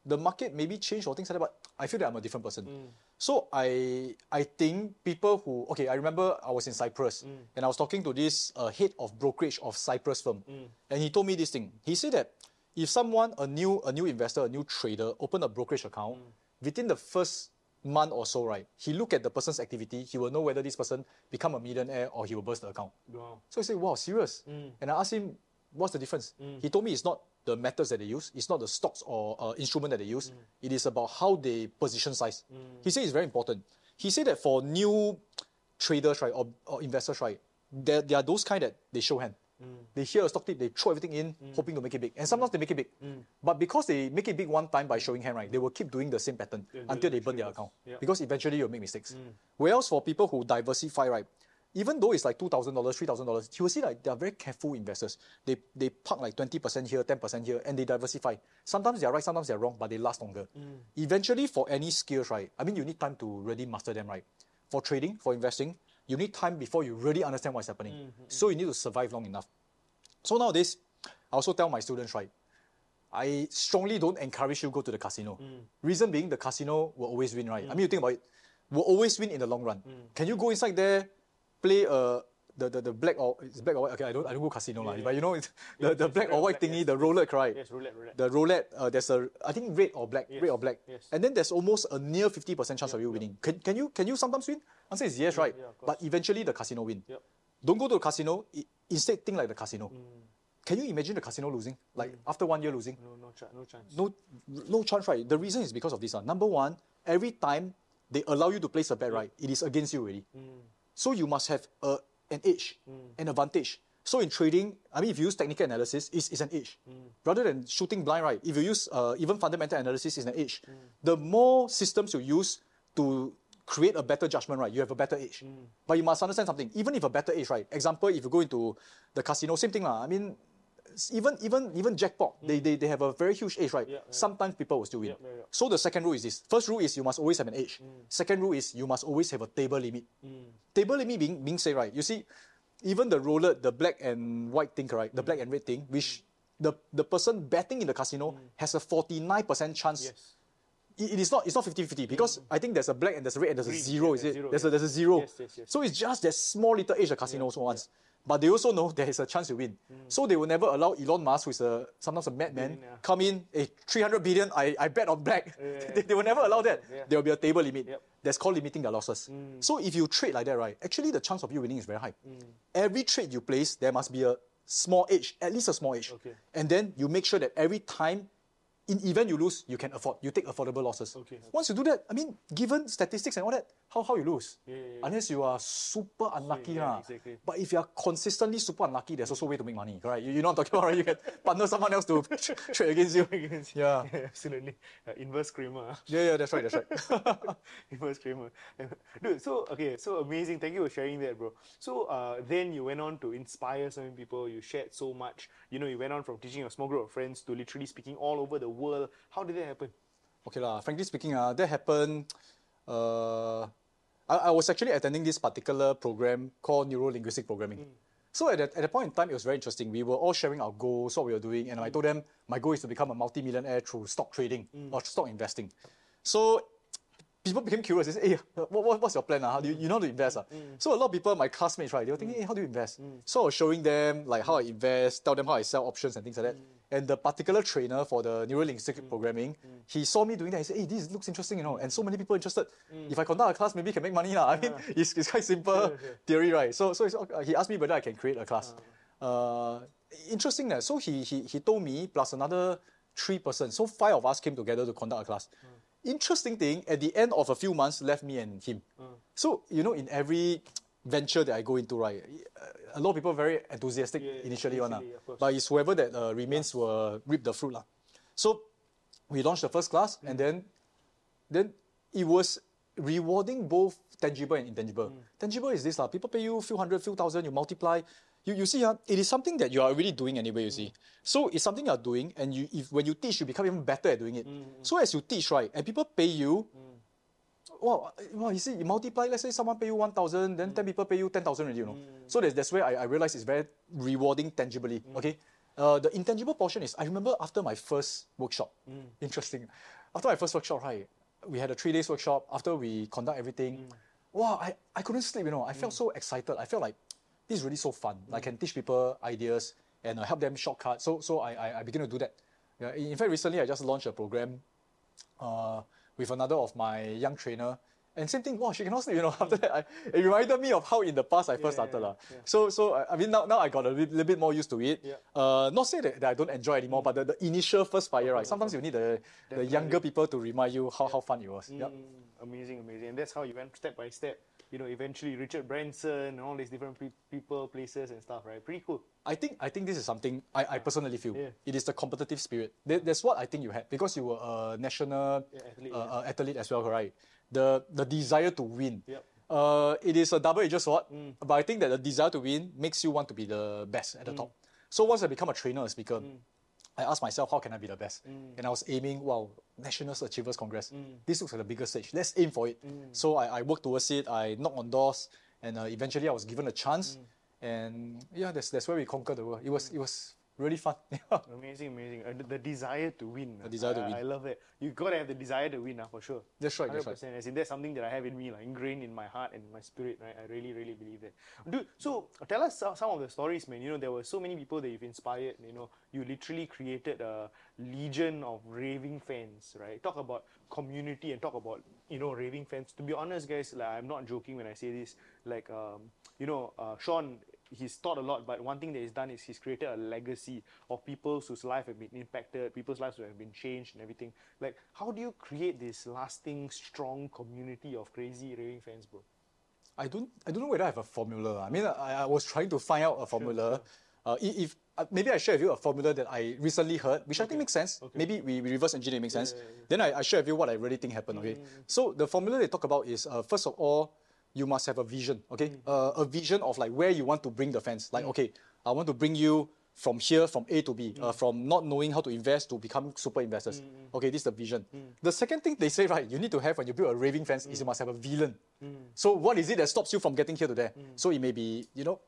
The market maybe changed or things like that, but I feel that I'm a different person. So I I think people who okay, I remember I was in Cyprus and I was talking to this uh, head of brokerage of Cyprus firm, and he told me this thing. He said that if someone a new a new investor, a new trader, open a brokerage account within the first month or so, right, he look at the person's activity, he will know whether this person become a millionaire or he will burst the account. Wow. So I said, wow, serious? Mm. And I asked him, what's the difference? Mm. He told me it's not the methods that they use, it's not the stocks or uh, instrument that they use, mm. it is about how they position size. He said it's very important. He said that for new traders, right, or, or investors, right, there, there are those kind that they show hand. They hear a stock tip, they throw everything in, hoping to make it big. And sometimes they make it big. But because they make it big one time by showing hand, right, they will keep doing the same pattern Yeah, until they burn their account. Yeah. Because eventually you'll make mistakes. Whereas for people who diversify, right, even though it's like two thousand dollars, three thousand dollars, you will see like they are very careful investors. They they park like twenty percent here, ten percent here, and they diversify. Sometimes they are right, sometimes they are wrong, but they last longer. Eventually, for any skills, right, I mean, you need time to really master them, right. For trading, for investing, you need time before you really understand what's happening. Mm-hmm. So you need to survive long enough. So nowadays, I also tell my students, right, I strongly don't encourage you to go to the casino. Mm. Reason being, the casino will always win, right? I mm. mean, you think about it, will always win in the long run. Mm. Can you go inside there, play a the, the, the black or it's black or white. Okay, I don't I don't go casino lah, Yeah, but you know it's the, Yes, the yes, black or white black, thingy, yes. the roulette, right? Yes, roulette, roulette. The roulette, uh, there's a I think red or black, red or black, yes. and then there's almost a near fifty percent chance of you winning. Can, can you can you sometimes win? Answer is yes, right? yeah, but eventually the casino win. Yep. Don't go to the casino. Instead, think like the casino. Mm. Can you imagine the casino losing? Like after one year losing? No, no, cha- no chance. No, no chance, right? The reason is because of this. Uh. Number one, every time they allow you to place a bet, right, it is against you already. So you must have a, an edge, hmm. an advantage. So in trading, I mean, if you use technical analysis, it's, it's an edge. Hmm. Rather than shooting blind, right? If you use uh, even fundamental analysis, it's an edge. Hmm. The more systems you use to create a better judgment, right, you have a better edge. But you must understand something. Even if a better edge, right? Example, if you go into the casino, same thing, lah. I mean, even even even jackpot, mm. they, they, they have a very huge edge, right? Yeah, yeah. Sometimes people will still win. Yeah. So the second rule is this. First rule is you must always have an edge. Mm. Second rule is you must always have a table limit. Mm. Table limit being, being say, right, you see, even the roulette, the black and white thing, right, the black and red thing, which the, the person betting in the casino has a 49% chance. Yes. It, it is not it's not 50-50 because I think there's a black and there's a red and there's Green, a zero, is it? zero, there's, a, there's a zero. Yes, yes, yes. So it's just that small little edge the casino also wants. But they also know there is a chance to win. Mm. So they will never allow Elon Musk, who is a sometimes a madman, Billionaire. come in, hey, 300 billion, I, I bet on black. Yeah. they, they will never allow that. Yeah. There will be a table limit. Yep. That's called limiting their losses. Mm. So if you trade like that, right, actually the chance of you winning is very high. Mm. Every trade you place, there must be a small edge, at least a small edge. Okay. And then you make sure that every time, in event you lose, you can afford. You take affordable losses. Okay, okay. Once you do that, I mean, given statistics and all that, how, how you lose? Yeah, yeah, yeah. Unless you are super unlucky. yeah, exactly. But if you are consistently super unlucky, there's also a way to make money, right? You, you know what I'm talking about, right? You can partner someone else to trade against you. Yeah. absolutely. Uh, inverse Cramer. ah. Yeah, yeah, that's right, that's right. Inverse Cramer. Dude, so okay, so amazing. Thank you for sharing that, bro. So uh, then you went on to inspire so many people. You shared so much. You know, you went on from teaching a small group of friends to literally speaking all over the world. How did that happen? Okay lah. Frankly speaking, uh, that happened. Uh, I, I was actually attending this particular program called Neuro Linguistic Programming. So at that, at that point in time, it was very interesting. We were all sharing our goals, what we were doing, and I told them my goal is to become a multi-millionaire through stock trading or stock investing. So people became curious. They said, hey, what, what, what's your plan? Uh? How do you, you know how to invest? Uh? So a lot of people, my classmates, right, they were thinking, hey, how do you invest? So I was showing them like how I invest, tell them how I sell options and things like that. And the particular trainer for the neural neurolinguistic mm. programming, mm. he saw me doing that. He said, hey, this looks interesting, you know, and so many people interested. Mm. If I conduct a class, maybe I can make money. lah. I mean, it's, it's quite simple theory, right? So, so it's, okay, he asked me whether I can create a class. Ah. Uh, interesting. That. So he, he, he told me, plus another three persons. So five of us came together to conduct a class. Interesting thing, at the end of a few months, left me and him. So, you know, in every venture that I go into, right, a lot of people are very enthusiastic Yeah, initially, ah. of course. but it's whoever that uh, remains will reap the fruit. lah. So we launched the first class, and then then it was rewarding both tangible and intangible. Tangible is this lah. People pay you a few hundred, few thousand, you multiply. You, you see, uh, it is something that you are already doing anyway, you see. So it's something you are doing, and you if when you teach, you become even better at doing it. So as you teach, right, and people pay you, wow, uh, wow, you see, you multiply, let's say someone pay you 1,000, then 10 mm. people pay you 10,000 already, you know. Mm. So that's, that's where I, I realized it's very rewarding tangibly, mm. okay? Uh, the intangible portion is, I remember after my first workshop, interesting, after my first workshop, right, we had a three days workshop, after we conduct everything, wow, I, I couldn't sleep, you know, I felt so excited, I felt like, this is really so fun. I can teach people ideas and uh, help them shortcut. So, so I, I, I began to do that. Yeah, in in fact, recently I just launched a program uh, with another of my young trainer. And same thing, wow, she cannot sleep, you know. After that, I, it reminded me of how in the past I first Yeah, started. yeah, yeah. So, so I, I mean, now, now I got a li- little bit more used to it. Yeah. Uh, not say that, that I don't enjoy anymore, but the, the initial first fire, right? Sometimes you need the, the younger people to remind you how, how fun it was. Yep. Mm, amazing, amazing. And that's how you went step by step. You know, eventually Richard Branson and all these different pe- people, places and stuff, right? Pretty cool. I think I think this is something I, I personally feel. Yeah. It is the competitive spirit. That, that's what I think you had because you were a national Yeah, athlete, uh, yeah. uh, athlete as well, right? The the desire to win. Yep. Uh, it is a double-edged sword, but I think that the desire to win makes you want to be the best at the top. So once I become a trainer, a speaker, I asked myself, how can I be the best? Mm. And I was aiming, wow, National Achievers Congress. Mm. This looks like the biggest stage. Let's aim for it. Mm. So I, I worked towards it. I knocked on doors, and uh, eventually I was given a chance. And yeah, that's, that's where we conquered the world. It was it was really fun. Amazing, amazing. Uh, the, desire to win. The desire to I, win. I love it. You gotta have the desire to win, uh, for sure. That's right, that's Hundred right. percent. As in, that's something that I have in me, like ingrained in my heart and my spirit. Right? I really, really believe that. Dude, so tell us some, some of the stories, man. You know, there were so many people that you've inspired. You know, you literally created a legion of raving fans, right? Talk about community and talk about you know raving fans. To be honest, guys, like I'm not joking when I say this. Like, um, you know, uh, Sean he's taught a lot, but one thing that he's done is he's created a legacy of people whose life have been impacted, people's lives who have been changed and everything. Like, how do you create this lasting, strong community of crazy raving fans, bro? I don't I don't know whether I have a formula. I mean, I, I was trying to find out a formula. Uh, if uh, maybe I share with you a formula that I recently heard, which I think makes sense. Maybe we, we reverse engineer it makes sense. Then I, I share with you what I really think happened. Okay, so the formula they talk about is uh, first of all, you must have a vision. Okay, mm. uh, a vision of like where you want to bring the fans. Like mm. okay, I want to bring you from here from A to B, uh, mm. from not knowing how to invest to become super investors. Okay, this is the vision. The second thing they say, right, you need to have when you build a raving fans is you must have a villain. So what is it that stops you from getting here to there? So it may be, you know,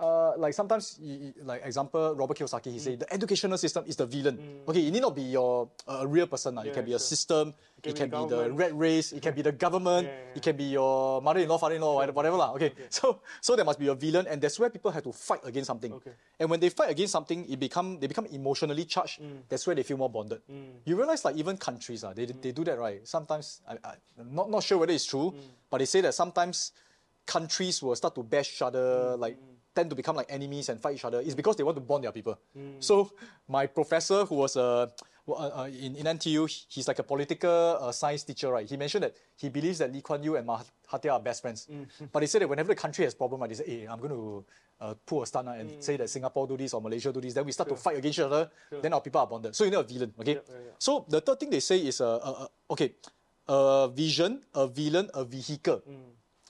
uh, like sometimes, like example, Robert Kiyosaki, he said the educational system is the villain. Okay, it need not be your uh, a real person. lah. it can be a system. It can, be be, the red race. It can be the government. Yeah, yeah, It can be your mother-in-law, father-in-law, whatever- whatever lah. Okay. so so there must be a villain, and that's where people have to fight against something. Okay. And when they fight against something, it become they become emotionally charged. That's where they feel more bonded. You realize like even countries ah, they, they do that right. Sometimes I, I I'm not not sure whether it's true, but they say that sometimes countries will start to bash each other, like tend to become like enemies and fight each other. It's because they want to bond their people. So my professor, who was a uh, uh, in, in NTU, he's like a political uh, science teacher, right? He mentioned that he believes that Lee Kuan Yew and Mahathir are best friends. But he said that whenever the country has problem, right, they say, hey, I'm going to uh, pull a stunt ah, and say that Singapore do this or Malaysia do this. Then we start to fight against each other. Then our people are bonded. So you know a villain, okay? yeah, yeah. So the third thing they say is, uh, uh, uh, okay, a vision, a villain, a vehicle.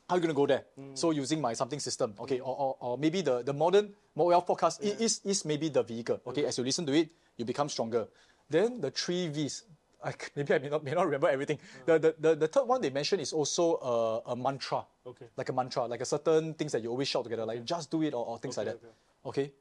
How are you going to go there? So using my something system, okay, or, or, or maybe the, the Modern Wealth Podcast i- is, is maybe the vehicle. Okay, as you listen to it, you become stronger. Then the three V's. I, maybe I may not, may not remember everything. The, the, the, the third one they mentioned is also a, a mantra. Okay. Like a mantra, like a certain things that you always shout together, like just do it or, or things Okay, like that. Okay.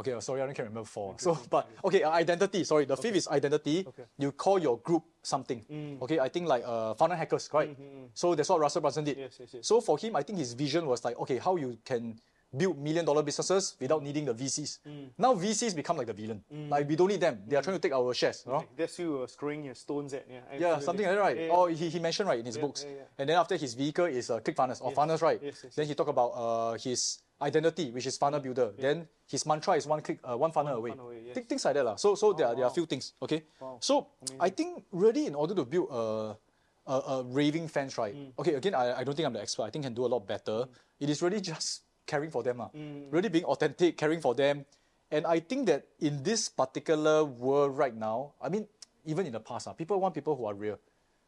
Okay, uh, sorry, I don't can remember four. So, but okay, uh, identity. Sorry, the fifth is identity. Okay. You call your group something. Okay, I think like uh, funnel hackers, right? So that's what Russell Brunson did. Yes, yes, yes. So for him, I think his vision was like, okay, how you can build million dollar businesses without needing the VCs. Now VCs become like the villain. Like we don't need them. They are trying to take our shares. You know? That's you uh, throwing your stones at. Yeah, Yeah, something like that, right? Yeah, yeah. Or he, he mentioned right in his Yeah, books. And then after his vehicle is uh, ClickFunnels or funnels, right? Yes, yes, then he talk about uh, his identity, which is funnel builder. Then his mantra is one click, uh, one funnel away. funnel away, yes. Thi- Things like that, lah. So so there, are, there are wow. few things. Okay. Wow. So I think really in order to build a a, a raving fans, right? Mm. Okay, again, I, I don't think I'm the expert. I think I can do a lot better. It is really just caring for them, lah. Mm. Really being authentic, caring for them. And I think that in this particular world right now, I mean, even in the past, ah, people want people who are real.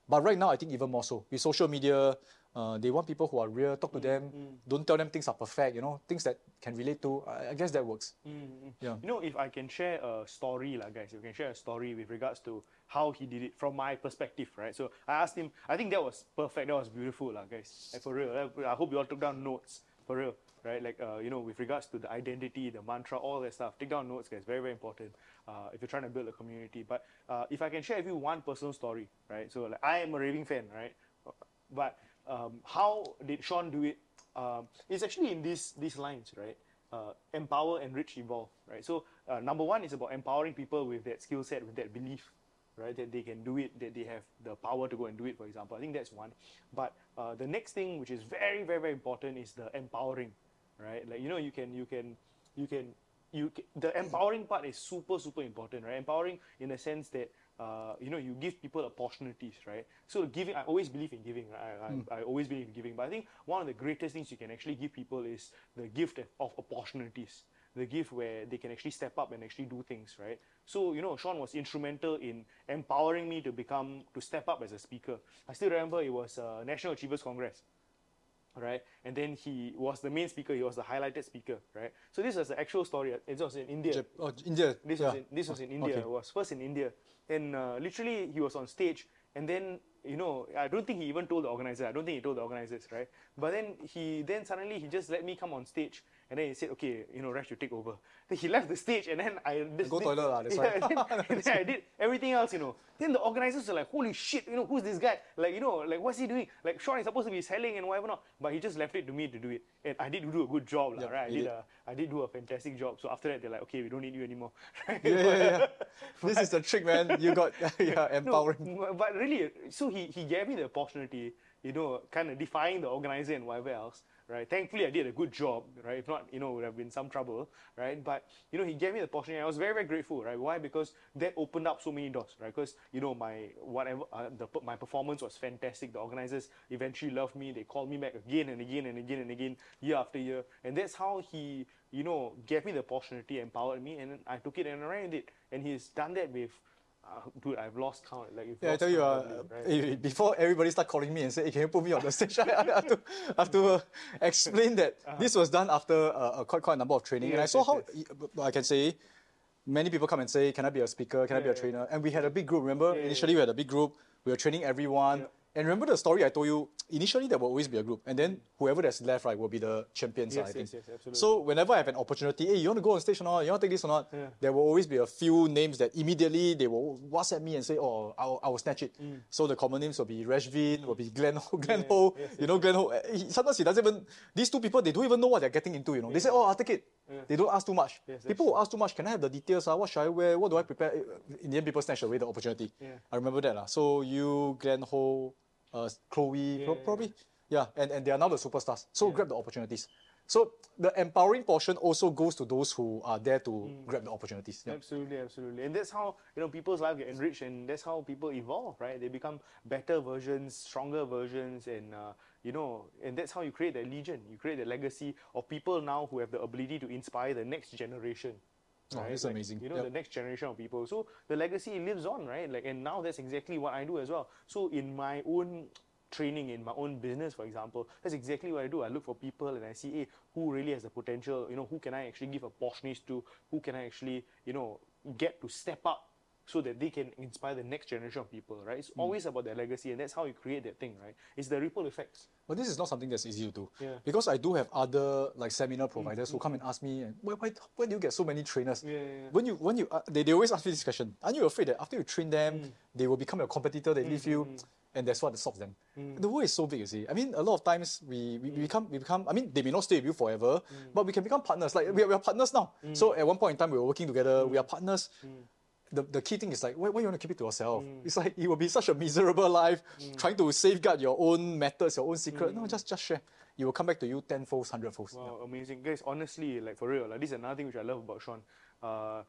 But right now, I think even more so. With social media, uh, they want people who are real, talk to them, don't tell them things are perfect, you know, things that can relate to. I, I guess that works. Yeah. You know, if I can share a story, like guys, you can share a story with regards to how he did it from my perspective, right? So I asked him. I think that was perfect. That was beautiful, like guys. Like for real. I hope you all took down notes for real, right? Like uh, you know, with regards to the identity, the mantra, all that stuff. Take down notes, guys. Very very important. Uh, if you're trying to build a community. But uh, if I can share with you one personal story, right? So like, I am a raving fan, right? But um, how did Sean do it? Um, it's actually in these these lines, right? Uh, empower, enrich, evolve, right? So uh, number one is about empowering people with that skill set, with that belief, right? That they can do it, that they have the power to go and do it. For example, I think that's one. But uh, the next thing, which is very very very important, is the empowering, right? Like you know, you can you can you can you ca- the empowering part is super super important, right? Empowering in the sense that uh, you know you give people opportunities, right? So giving, I always believe in giving. Right? I, I, I always believe in giving, but I think one of the greatest things you can actually give people is the gift of- of opportunities. The gift where they can actually step up and actually do things, right? So you know, Sean was instrumental in empowering me to become to step up as a speaker. I still remember it was uh, National Achievers Congress right? And then he was the main speaker. He was the highlighted speaker, right? So this was the actual story. It was in India. Jap- oh, India. This yeah. was in, this was in India. Okay. It was first in India. And uh, literally, he was on stage, and then you know, I don't think he even told the organizer. I don't think he told the organizers, right? But then he then suddenly he just let me come on stage, and then he said, okay, you know, Rash, you take over. Then he left the stage, and then I just Go did- toilet lah, that's yeah, why. and then, and then I did everything else, you know. Then the organizers were like, holy shit, you know, who's this guy? Like, you know, like what's he doing? Like Sean is supposed to be selling and whatever not, but he just left it to me to do it, and I did do a good job, lah, Yep, right? I did, did. a, I did do a fantastic job. So after that, they're like, okay, we don't need you anymore. Yeah, yeah, yeah. this is the trick, man. You got yeah, empowering. No, but really, so he, he gave me the opportunity, you know, kind of defying the organizer and whatever else, right? Thankfully, I did a good job, right? If not, you know, would have been some trouble, right? But, you know, he gave me the opportunity. I was very, very grateful, right? Why? Because that opened up so many doors, right? Because, you know, my whatever, uh, the, my performance was fantastic. The organizers eventually loved me. They called me back again and again and again and again, year after year. And that's how he, you know, gave me the opportunity, empowered me, and I took it and I ran with it. And he's done that with, dude, I've lost count. Like, Yeah, I tell you, uh, already, right? eh, before everybody start calling me and say, hey, can you put me on the stage? I have to, I have to uh, explain that this was done after uh, quite, quite a number of training. and I saw yes, how, I can say, many people come and say, can I be a speaker? Can I be a Yeah, trainer? And we had a big group, remember? Yeah, Initially, we had a big group. We were training everyone. Yeah. And remember the story I told you? Initially, there will always be a group. And then whoever that's left, right, will be the champions, Yes, I think. yes, yes, absolutely. So whenever I have an opportunity, hey, you want to go on stage or not? You want to take this or not? Yeah. There will always be a few names that immediately they will WhatsApp me and say, oh, I'll, I will snatch it. So the common names will be Rashvin, will be Glenn Ho. Glenn Mm. Yeah, Ho. yes, you know, Glenn Ho. eh, he- sometimes he doesn't even, these two people, they don't even know what they're getting into, you know. They say, oh, I'll take it. They don't ask too much. Yes, people will ask too much. Can I have the details? Uh? What should I wear? What do I prepare? In the end, people snatch away the opportunity. Yeah. I remember that. Uh. So you, Glenn Ho, uh, Chloe, yeah, probably. Yeah, and, and they are now the superstars. So grab the opportunities. So the empowering portion also goes to those who are there to Mm. grab the opportunities. Yeah. Absolutely, absolutely. And that's how, you know, people's lives get enriched and that's how people evolve, right? They become better versions, stronger versions, and, uh, you know, and that's how you create that legion. You create the legacy of people now who have the ability to inspire the next generation. Oh, right? that's Like, amazing. You know, Yep. the next generation of people. So the legacy lives on, right? Like, and now that's exactly what I do as well. So in my own training, in my own business, for example, that's exactly what I do. I look for people and I see, hey, who really has the potential? You know, who can I actually give a opportunities to? Who can I actually, you know, get to step up so that they can inspire the next generation of people, right? It's Hmm. always about their legacy, and that's how you create that thing, right? It's the ripple effects. But this is not something that's easy to do. Yeah. Because I do have other like seminar providers who come and ask me, why, why, why do you get so many trainers? Yeah, yeah, yeah. When you, when you, uh, they, they always ask me this question. Aren't you afraid that after you train them, Mm. they will become your competitor, they leave you, and that's what stops them? Mm. The world is so big, you see. I mean, a lot of times we, we, we become, we become, I mean, they may not stay with you forever, Mm. but we can become partners. Like, we are, we are partners now. So at one point in time, we were working together, we are partners. The, the key thing is like, why, why you want to keep it to yourself? Mm. It's like, it will be such a miserable life, mm. trying to safeguard your own methods, your own secret. No, mm. just, just share. It will come back to you tenfold, hundredfold. Wow, amazing, guys! Honestly, like for real, like this is another thing which I love about Sean. Uh,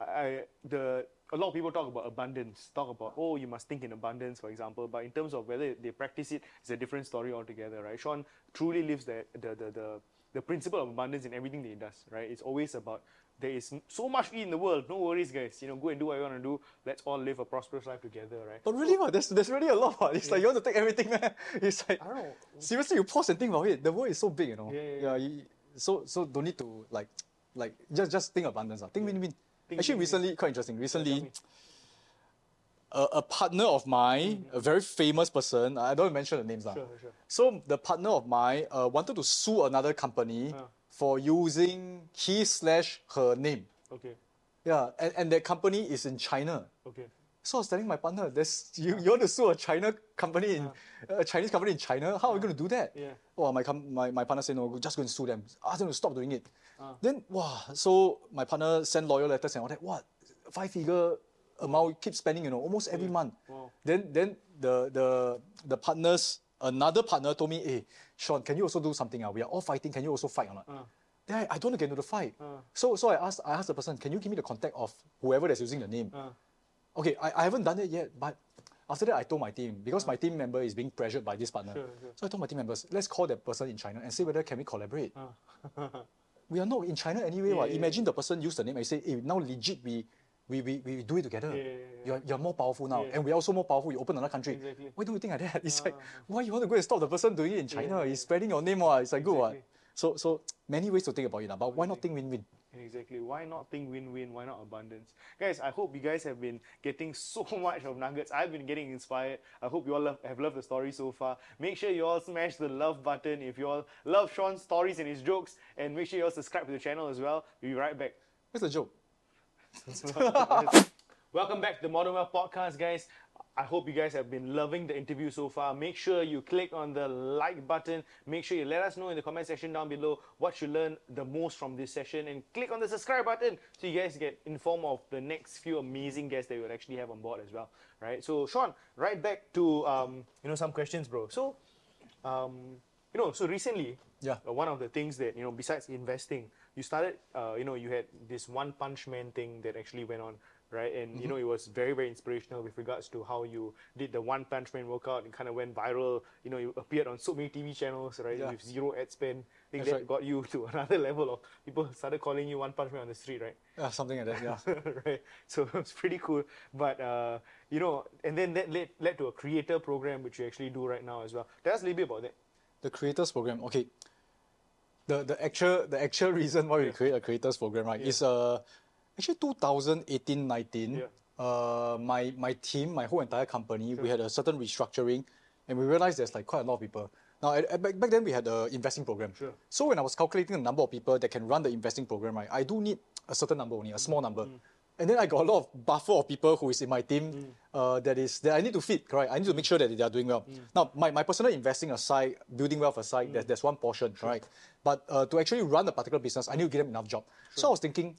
I the a lot of people talk about abundance, talk about oh you must think in abundance, for example. But in terms of whether they practice it, it's a different story altogether, right? Sean truly lives the the the the, the principle of abundance in everything that he does, right? It's always about there is so much in the world. No worries, guys. You know, go and do what you want to do. Let's all live a prosperous life together, right? But really, what? There's, there's really a lot. What? It's like you want to take everything, man. It's like I don't know. seriously, you pause and think about it. The world is so big, you know. Yeah, yeah, you- so so don't need to like like just just think abundance. Uh. Think win-win. Think Actually, win-win. recently, quite interesting. Recently, a, a partner of mine, a very famous person, I don't mention the names. lah. Sure, sure. So the partner of mine uh, wanted to sue another company Ah. For using his slash her name. Okay, Yeah, and, and that company is in China. okay. So I was telling my partner, "This you, you want to sue a China company in a Chinese company in China? How are we going to do that?" Yeah. Oh, my, my my partner said, "No, just go and sue them. Ask them to stop doing it." Ah. Then wow, so my partner sent lawyer letters and all that. What five figure amount keep spending? You know, almost every month. Wow. Then then the the the partners another partner told me, "Hey, Sean, can you also do something? Uh? We are all fighting. Can you also fight or not?" Ah. Then I, I don't want to get into the fight. Ah. So so I asked I asked the person, "Can you give me the contact of whoever that's using the name?" Uh, Okay, I, I haven't done it yet, but after that I told my team because my team member is being pressured by this partner. Sure, sure. So I told my team members, let's call that person in China and see whether can we collaborate. We are not in China anyway. Yeah, yeah, Imagine the person used the name and say, hey, now legit we we, we, we do it together. Yeah, yeah, yeah. You're, you're more powerful now. And we're also more powerful. You open another country. Exactly. Why do you think like that? It's like, Ah. why you want to go and stop the person doing it in China? He's spreading your name. What? It's like good. Ah. What? So, so many ways to think about it. lah, But why not think win-win? Exactly. Why not think win-win? Why not abundance? Guys, I hope you guys have been getting so much of nuggets. I've been getting inspired. I hope you all love, have loved the story so far. Make sure you all smash the love button if you all love Sean's stories and his jokes. And make sure you all subscribe to the channel as well. We'll be right back. Where's the joke? Welcome back to the Modern Wealth Podcast, guys. I hope you guys have been loving the interview so far. Make sure you click on the like button. Make sure you let us know in the comment section down below what you learned the most from this session. And click on the subscribe button so you guys get informed of the next few amazing guests that we will actually have on board as well. Right? So, Sean, right back to um, you know some questions, bro. So, um, you know, so recently, Yeah. uh, one of the things that you know besides investing you started uh, you know you had this one punch man thing that actually went on right and you know it was very very inspirational with regards to how you did the one punch man workout and kind of went viral you know you appeared on so many tv channels right Yeah. with zero ad spend I think That's that right. got you to another level of people started calling you one punch man on the street right Yeah, something like that. Yeah. right so it was pretty cool but uh, you know and then that led, led to a creator program which you actually do right now as well tell us a little bit about that the creators program. Okay. The the actual the actual reason why we create a creators program, right, is uh actually 2018-19. Yeah. Uh, my my team, my whole entire company, we had a certain restructuring, and we realized there's like quite a lot of people. Now, at, at- back, back then we had a investing program. Sure. So when I was calculating the number of people that can run the investing program, right, I do need a certain number only, a small number. And then I got a lot of buffer of people who is in my team mm. uh, that is that I need to feed, correct? I need to make sure that they are doing well. Mm. Now, my, my personal investing aside, building wealth aside, mm. there's, there's one portion, right? But uh, to actually run a particular business, I need to give them enough job. So I was thinking,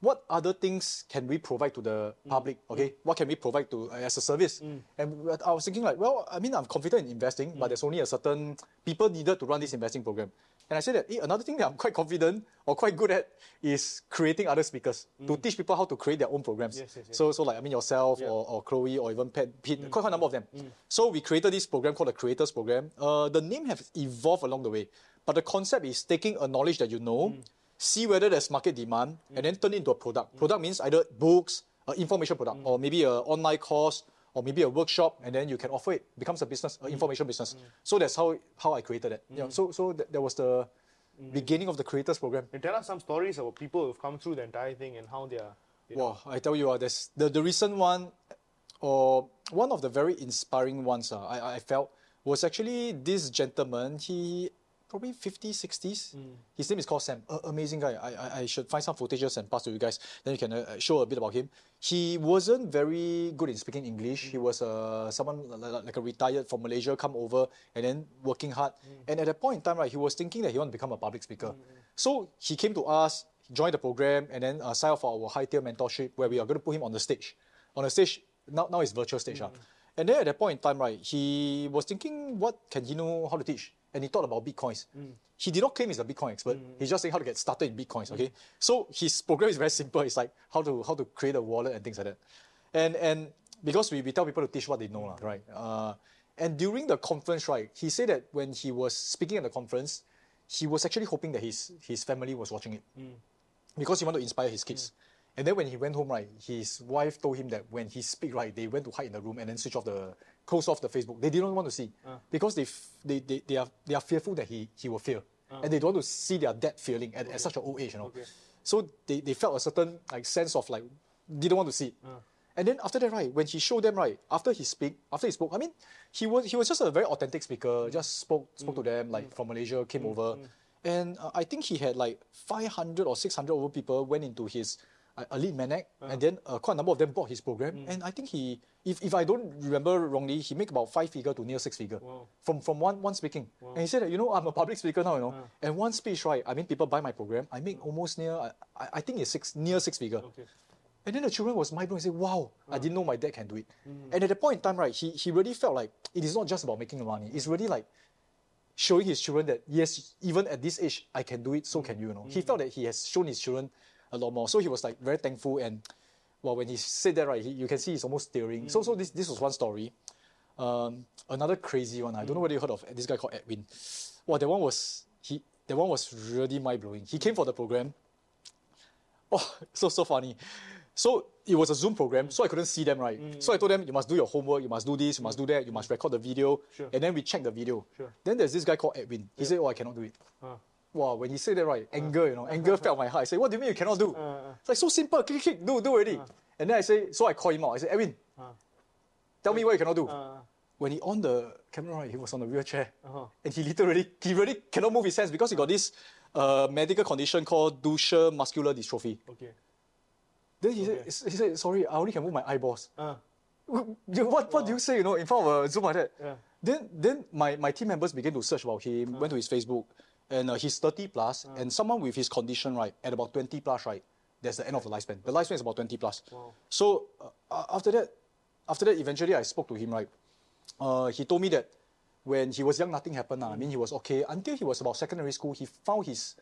what other things can we provide to the public? Okay, what can we provide to uh, as a service? And I was thinking like, well, I mean, I'm confident in investing, but there's only a certain people needed to run this investing program. And I said that eh, another thing that I'm quite confident or quite good at is creating other speakers mm. to teach people how to create their own programs. Yes, yes, yes. So, so like I mean yourself Yeah. or, or Chloe or even Pet, Pete, mm. quite a number of them. Mm. So we created this program called the Creators Program. Uh, the name has evolved along the way, but the concept is taking a knowledge that you know, see whether there's market demand, and then turn it into a product. Product means either books, uh, information product, or maybe an online course, or maybe a workshop, and then you can offer it. Becomes a business, an information business. So that's how how I created it. Yeah. So so that, that was the beginning of the Creators Program. And tell us some stories about people who've come through the entire thing and how they are. you know, Wow, I tell you, uh, there's the, the recent one, or one of the very inspiring ones uh, I, I felt was actually this gentleman. He probably 50s, 60s. His name is called Sam. Amazing guy. I, I, I should find some footages and pass to you guys. Then you can uh, show a bit about him. He wasn't very good in speaking English. He was uh, someone li- li- like a retired from Malaysia, come over and then working hard. And at that point in time, right, he was thinking that he wanted to become a public speaker. So he came to us, joined the program, and then uh, signed up for our high tier mentorship, where we are going to put him on the stage. On the stage, now, now it's virtual stage. ah. And then at that point in time, right, he was thinking, what can he know how to teach? And he thought about bitcoins. Mm. He did not claim he's a Bitcoin expert. Mm. He's just saying how to get started in bitcoins. Mm. Okay, so his program is very simple. It's like how to how to create a wallet and things like that. And and because we, we tell people to teach what they know, lah, right? Uh, and during the conference, right, he said that when he was speaking at the conference, he was actually hoping that his his family was watching it because he wanted to inspire his kids. And then when he went home, right, his wife told him that when he speak, right, they went to hide in the room and then switch off the, close off the Facebook. They didn't want to see ah. because they, f- they, they, they, are, they are fearful that he, he will fail. Ah. And they don't want to see their dad failing at, at such an old age, you know. Okay. So they, they felt a certain like sense of like, didn't want to see it. And then after that, right, when he showed them, right, after he speak, after he spoke, I mean, he was he was just a very authentic speaker. Mm. Just spoke spoke to mm. them like mm. from Malaysia, came over, and uh, I think he had like 500 or 600 over people went into his uh, elite maniac, and uh-huh. then uh, quite a number of them bought his program. Mm. And I think he, if, if I don't remember wrongly, he make about five figure to near six figure Wow. from from one one speaking. And he said that you know I'm a public speaker now, you know, uh. and one speech, right? I mean, people buy my program. I make almost near, I, I think it's six near six figure. Okay. And then the children was mind blown and said, Wow, I uh. didn't know my dad can do it. Mm. And at that point in time, right, he, he really felt like it is not just about making money. It's really like showing his children that yes, even at this age, I can do it, so mm. can you, you know. He felt that he has shown his children a lot more. So he was like very thankful and well when he said that right, he, you can see he's almost tearing. So so mm. this this was one story. Um, another crazy one. I don't know mm. whether you heard of this guy called Edwin. Well, that one was he that one was really mind blowing. He came for the program. Oh, so so funny. So it was a Zoom program, so I couldn't see them, right? Mm. So I told them, you must do your homework, you must do this, you must do that, you must record the video, Sure. and then we check the video. Sure. Then there's this guy called Edwin. He said, oh, I cannot do it. Wow, when he said that, right, anger, you know, anger felt my heart. I say, what do you mean you cannot do? Uh, It's like so simple, click, click, do, do already. And then I say, so I call him out. I say, Edwin, tell me what you cannot do. uh, when he on the camera, right, he was on a wheelchair. Uh-huh. And he literally, he really cannot move his hands because he got this uh, medical condition called Duchenne muscular dystrophy. okay. Then he, said, he said, sorry, I only can move my eyeballs. Uh, What, what do you say, you know, in front of a Zoom like that? Yeah. Then, then my, my team members began to search about him, went to his Facebook, and uh, he's 30 plus, and someone with his condition, right, at about 20 plus, right, that's the end of the lifespan. The lifespan is about 20 plus. Wow. So uh, after that, after that, eventually I spoke to him, right, uh, he told me that when he was young, nothing happened. lah. I mean, he was okay until he was about secondary school. He found his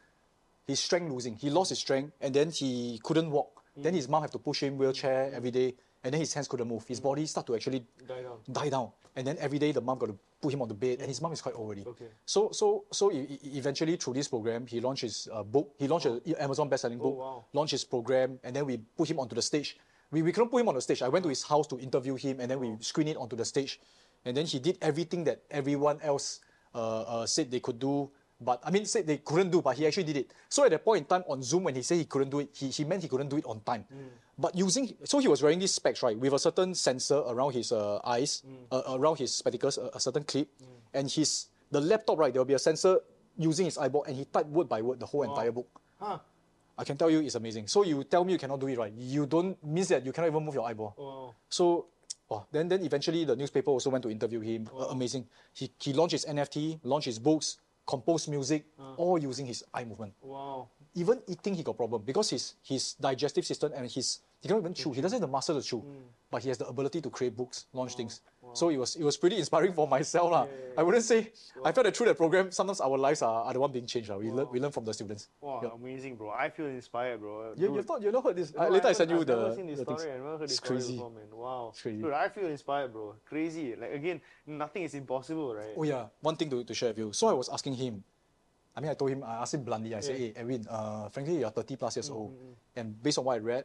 his strength losing. He lost his strength, and then he couldn't walk. Then his mom had to push him wheelchair every day, and then his hands couldn't move. His body started to actually die down. die down, and then every day the mom got to put him on the bed, and his mom is quite old already. Okay. So so so e- eventually through this program, he launched his uh, book. He launched an Amazon best-selling book. Oh, wow. Launched his program, and then we put him onto the stage. We, we couldn't put him on the stage. I went to his house to interview him, and then we screened it onto the stage. And then he did everything that everyone else uh, uh, said they could do, but I mean said they couldn't do, but he actually did it. So at that point in time on Zoom, when he said he couldn't do it, he, he meant he couldn't do it on time. But using so he was wearing these specs right with a certain sensor around his uh, eyes, uh, around his spectacles, a, a certain clip, and his the laptop right there will be a sensor using his eyeball, and he typed word by word the whole entire book. Huh. I can tell you it's amazing. So you tell me you cannot do it right. You don't means that you cannot even move your eyeball. Wow. So oh, then then eventually the newspaper also went to interview him. Uh, amazing. He he launched his NFT, launched his books, composed music, ah. all using his eye movement. Wow. Even eating he got problem because his his digestive system and his he cannot even chew. He doesn't have the muscle to chew, mm. but he has the ability to create books, launch things. So it was it was pretty inspiring for myself lah. I wouldn't say I felt that through that program, sometimes our lives are, are the one being changed. We learn we learn from the students. Wow, Yep. amazing, bro. I feel inspired, bro. You, you've not you not heard this. No, uh, I, later I, haven't- send you I've the, never seen this the things. story. I've never heard this story crazy. before, man. Wow. It's crazy. Dude, I feel inspired, bro. Crazy. Like again, nothing is impossible, right? Oh yeah, one thing to, to share with you. So I was asking him. I mean, I told him, I asked him bluntly. I said, "Hey, Edwin, uh, frankly, you're 30 plus years mm, old, mm, and based on what I read,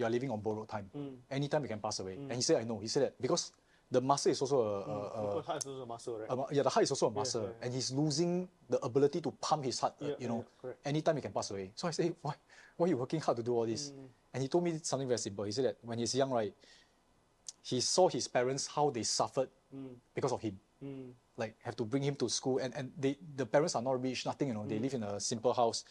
you are living on borrowed time. Anytime you can pass away." And he said, "I know." He said that because the muscle is also a, a, a, Because heart is also a muscle, right? a yeah, the heart is also a muscle, yeah, yeah. and he's losing the ability to pump his heart. uh, you know, anytime he can pass away. So I say, why, why are you working hard to do all this? Mm. And he told me something very simple. He said that when he's young, right, he saw his parents how they suffered because of him. Mm. Like have to bring him to school, and and they the parents are not rich, nothing. You know, they Mm. live in a simple house.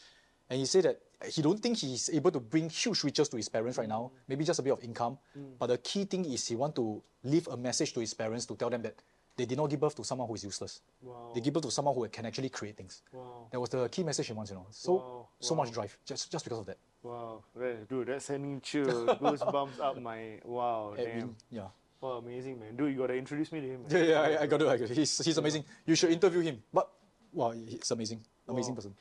And he said that he don't think he's able to bring huge riches to his parents right now. Mm. Maybe just a bit of income. But the key thing is he want to leave a message to his parents to tell them that they did not give birth to someone who is useless. Wow. They give birth to someone who can actually create things. Wow. That was the key message he wants, you know. So Wow, so much drive just just because of that. Wow. That- Dude, that's sending chill, goosebumps up my. Wow. Damn. Edwin, yeah. Wow, amazing, man. Dude, you gotta introduce me to him. man. Yeah, yeah, I, I got to. I got to. He's, he's amazing. You should interview him. But wow, he's amazing. Amazing person.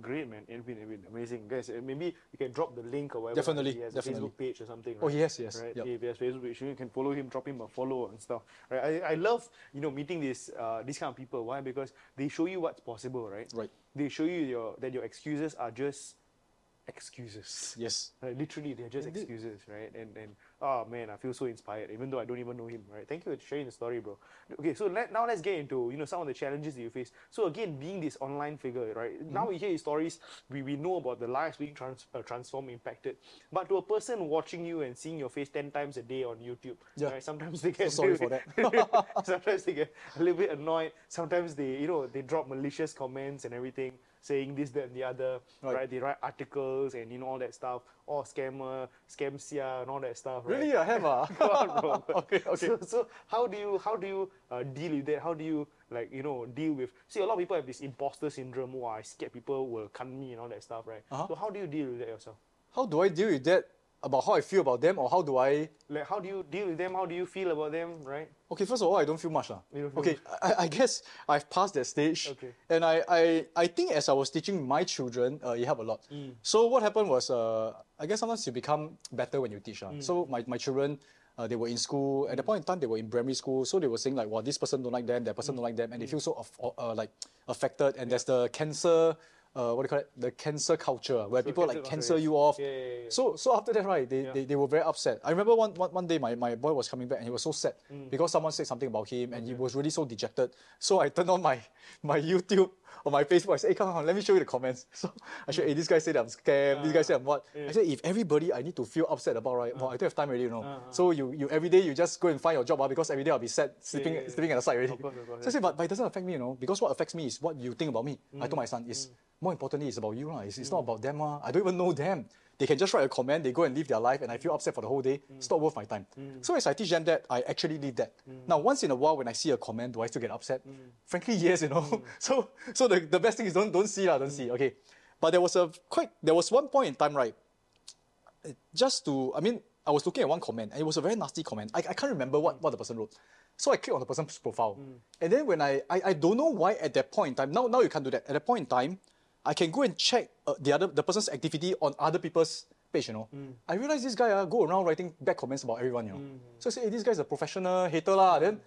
Great, man. Edwin, Edwin, amazing. Guys, uh, maybe you can drop the link or whatever. Definitely, He has definitely. a Facebook page or something. Oh, yes, yes, Right. yep. If he has Facebook page, you can follow him, drop him a follow and stuff. Right. I, I love you know meeting this uh, these kind of people. Why? Because they show you what's possible. Right. Right. They show you your that your excuses are just excuses. Yes. Right, literally, they're just Indeed. excuses, right? And and oh man, I feel so inspired, even though I don't even know him, right? Thank you for sharing the story, bro. Okay, so let, now let's get into you know some of the challenges that you face. So again, being this online figure, right? Mm-hmm. Now we hear stories, we, we know about the lives being trans, uh, transformed, impacted. But to a person watching you and seeing your face ten times a day on YouTube, Yeah. right? Sometimes they get sorry for that. sometimes they get a little bit annoyed. Sometimes they you know they drop malicious comments and everything. Saying this, that, and the other, Right. right? They write articles and you know all that stuff, or scammer, scamsia, and all that stuff. Right? Really, I have ah. On, bro. okay, okay. So, so how do you how do you uh, deal with that? How do you like you know deal with? See, a lot of people have this imposter syndrome. Oh, I scared people will cut me and all that stuff, right? Uh-huh. So how do you deal with that yourself? How do I deal with that? About how I feel about them, or how do I? Like, how do you deal with them? How do you feel about them, right? Okay, first of all, I don't feel much lah. You don't feel Okay, I, I guess I've passed that stage. Okay. And I, I, I think as I was teaching my children, uh, it helped a lot. Mm. So what happened was, uh, I guess sometimes you become better when you teach. lah. Mm. So my, my children, uh, they were in school. At the point in time, they were in primary school. So they were saying like, well, this person don't like them, that Mm. person don't like them. And they feel so uh, like affected. And there's the cancer uh, what do you call it? The cancer culture, where people cancel like cancel you off. Yeah, yeah, yeah. So, so after that, right, they, they, they were very upset. I remember one, one, one day my, my boy was coming back and he was so sad Mm. because someone said something about him and he was really so dejected. So I turned on my, my YouTube or my Facebook. I said, hey, come on, let me show you the comments. So I showed, hey, this guy said I'm scammed. this guy said I'm what. Uh, yeah. I said, if everybody I need to feel upset about, right, well, I don't have time already, you know. Uh, uh. So you, you every day you just go and find your job ah, because every day I'll be sad, sleeping, yeah, yeah. sleeping at the side already. Of course, of course, so I said, but, but it doesn't affect me, you know, because what affects me is what you think about me. I told my son, is more importantly, it's about you. lah. It's, it's not about them. ah. I don't even know them. They can just write a comment, they go and live their life, and I feel upset for the whole day. Mm. It's not worth my time. Mm. So as I teach them that, I actually leave that. Mm. Now, once in a while, when I see a comment, do I still get upset? Frankly, yes, you know. so so the, the best thing is don't don't see, lah, don't see. Okay. But there was a quite there was one point in time, right? just to, I mean, I was looking at one comment and it was a very nasty comment. I, I can't remember what, what the person wrote. So I click on the person's profile. And then when I, I, I don't know why at that point in time, now, now you can't do that. At that point in time, I can go and check uh, the other the person's activity on other people's page, you know. I realized this guy uh, go around writing bad comments about everyone, you know. So I say, hey, this guy's a professional hater lah. Then,